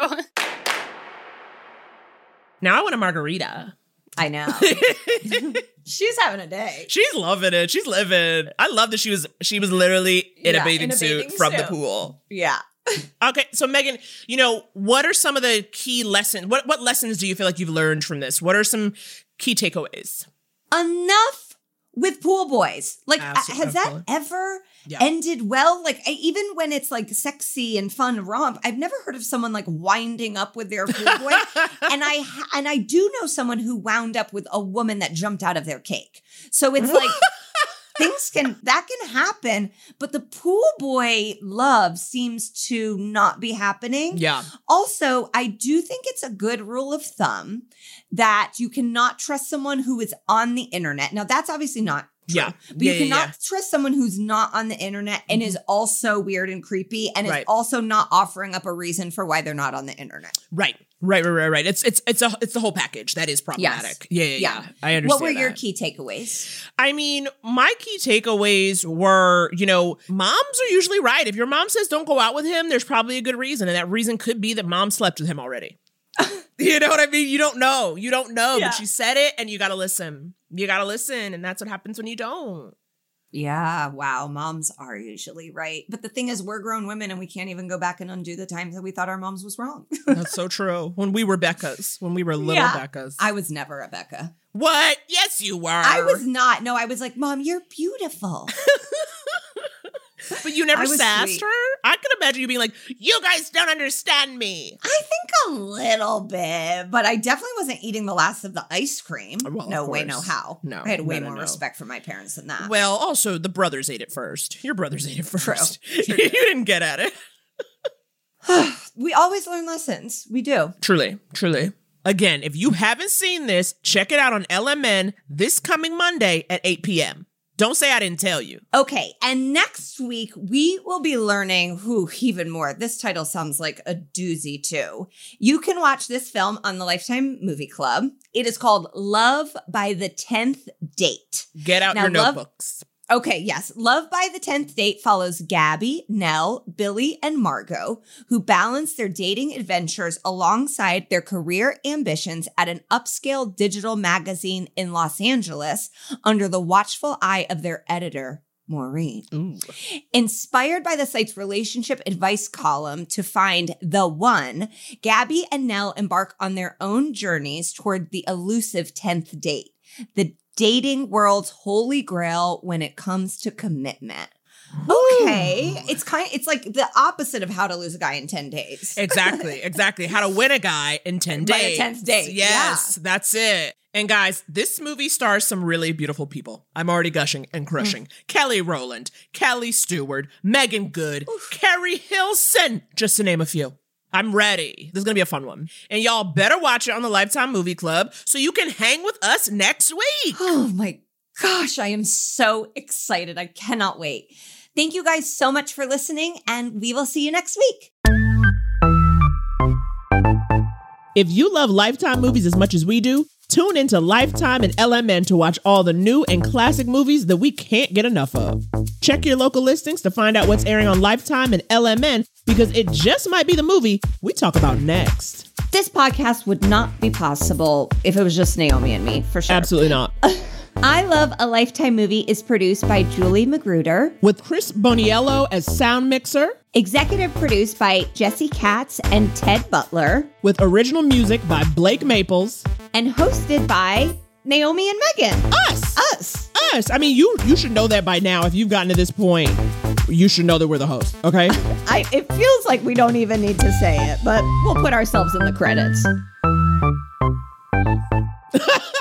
Now I want a margarita. I know. (laughs) She's having a day. She's loving it. She's living. I love that she was she was literally in Yeah, a bathing in a suit bathing from the pool. Yeah. Okay, so Megan, you know, what are some of the key lessons? What what lessons do you feel like you've learned from this? What are some key takeaways? Enough with pool boys. Like, uh, Absolutely. has that ever Yeah. ended well? Like, I, even when it's like sexy and fun romp, I've never heard of someone like winding up with their pool boy. (laughs) and I ha- and I do know someone who wound up with a woman that jumped out of their cake. So it's like (laughs) things can that can happen, but the pool boy love seems to not be happening. Yeah. Also, I do think it's a good rule of thumb that you cannot trust someone who is on the internet. Now, that's obviously not Yeah. but Yeah, you cannot yeah. trust someone who's not on the internet and is mm-hmm. also weird and creepy and Right. is also not offering up a reason for why they're not on the internet. Right. Right, right, right, right. It's it's it's a it's the whole package that is problematic. Yeah, yeah, yeah. I understand. What were your key takeaways? I mean, my key takeaways were, you know, moms are usually right. If your mom says don't go out with him, there's probably a good reason. And that reason could be that mom slept with him already. (laughs) you know what I mean? You don't know. You don't know. Yeah. But she said it and you got to listen. You got to listen. And that's what happens when you don't. Yeah, wow. Moms are usually right. But the thing is, we're grown women and we can't even go back and undo the times that we thought our moms was wrong. (laughs) That's so true. When we were Becca's, when we were little Yeah. Becca's. I was never a Becca. what? Yes, you were. I was not. No, I was like, Mom, you're beautiful. (laughs) But you never sassed sweet. her? I can imagine you being like, you guys don't understand me. I think a little bit, but I definitely wasn't eating the last of the ice cream. Well, no way, no how. No, I had way no, no, more no. respect for my parents than that. Well, also the brothers ate it first. Your brothers ate it first. True, (laughs) you didn't get at it. (sighs) we always learn lessons. We do. Truly, truly. Again, if you haven't seen this, check it out on LMN this coming Monday at 8 p.m. Don't say I didn't tell you. Okay, and next week we will be learning who even more. This title sounds like a doozy too. You can watch this film on the Lifetime Movie Club. It is called Love by the 10th Date. Get out Now, your love- notebooks. Okay, yes. Love by the 10th Date follows Gabby, Nell, Billy, and Margot, who balance their dating adventures alongside their career ambitions at an upscale digital magazine in Los Angeles under the watchful eye of their editor, Maureen. Inspired by the site's relationship advice column to find the one, Gabby and Nell embark on their own journeys toward the elusive 10th date, the dating world's holy grail when it comes to commitment. Okay, it's kind it's like the opposite of how to lose a guy in 10 days. Exactly, (laughs) exactly. How to win a guy in 10 By the days. 10th date, Yes, that's it. And guys, this movie stars some really beautiful people. I'm already gushing and mm. crushing. Kelly Rowland, Kellee Stewart, Meagan Good, Keri Hilson, just to name a few. I'm ready. This is gonna be a fun one. And y'all better watch it on the Lifetime Movie Club so you can hang with us next week. (gasps) Oh my gosh, I am so excited. I cannot wait. Thank you guys so much for listening, and we will see you next week. If you love Lifetime movies as much as we do, tune into Lifetime and LMN to watch all the new and classic movies that we can't get enough of. Check your local listings to find out what's airing on Lifetime and LMN because it just might be the movie we talk about next. This podcast would not be possible if it was just Naomi and me, for sure. Absolutely not. (laughs) I Love a Lifetime Movie is produced by Julie Magruder, With Chris Boniello as sound mixer, executive produced by Jesse Katz and Ted Butler, with original music by Blake Maples, and hosted by Naomi and Megan. us, Us. Us! I mean you you should know that by now. If you've gotten to this point, you should know that we're the host. Okay. I, it feels like we don't even need to say it, but we'll put ourselves in the credits. (laughs)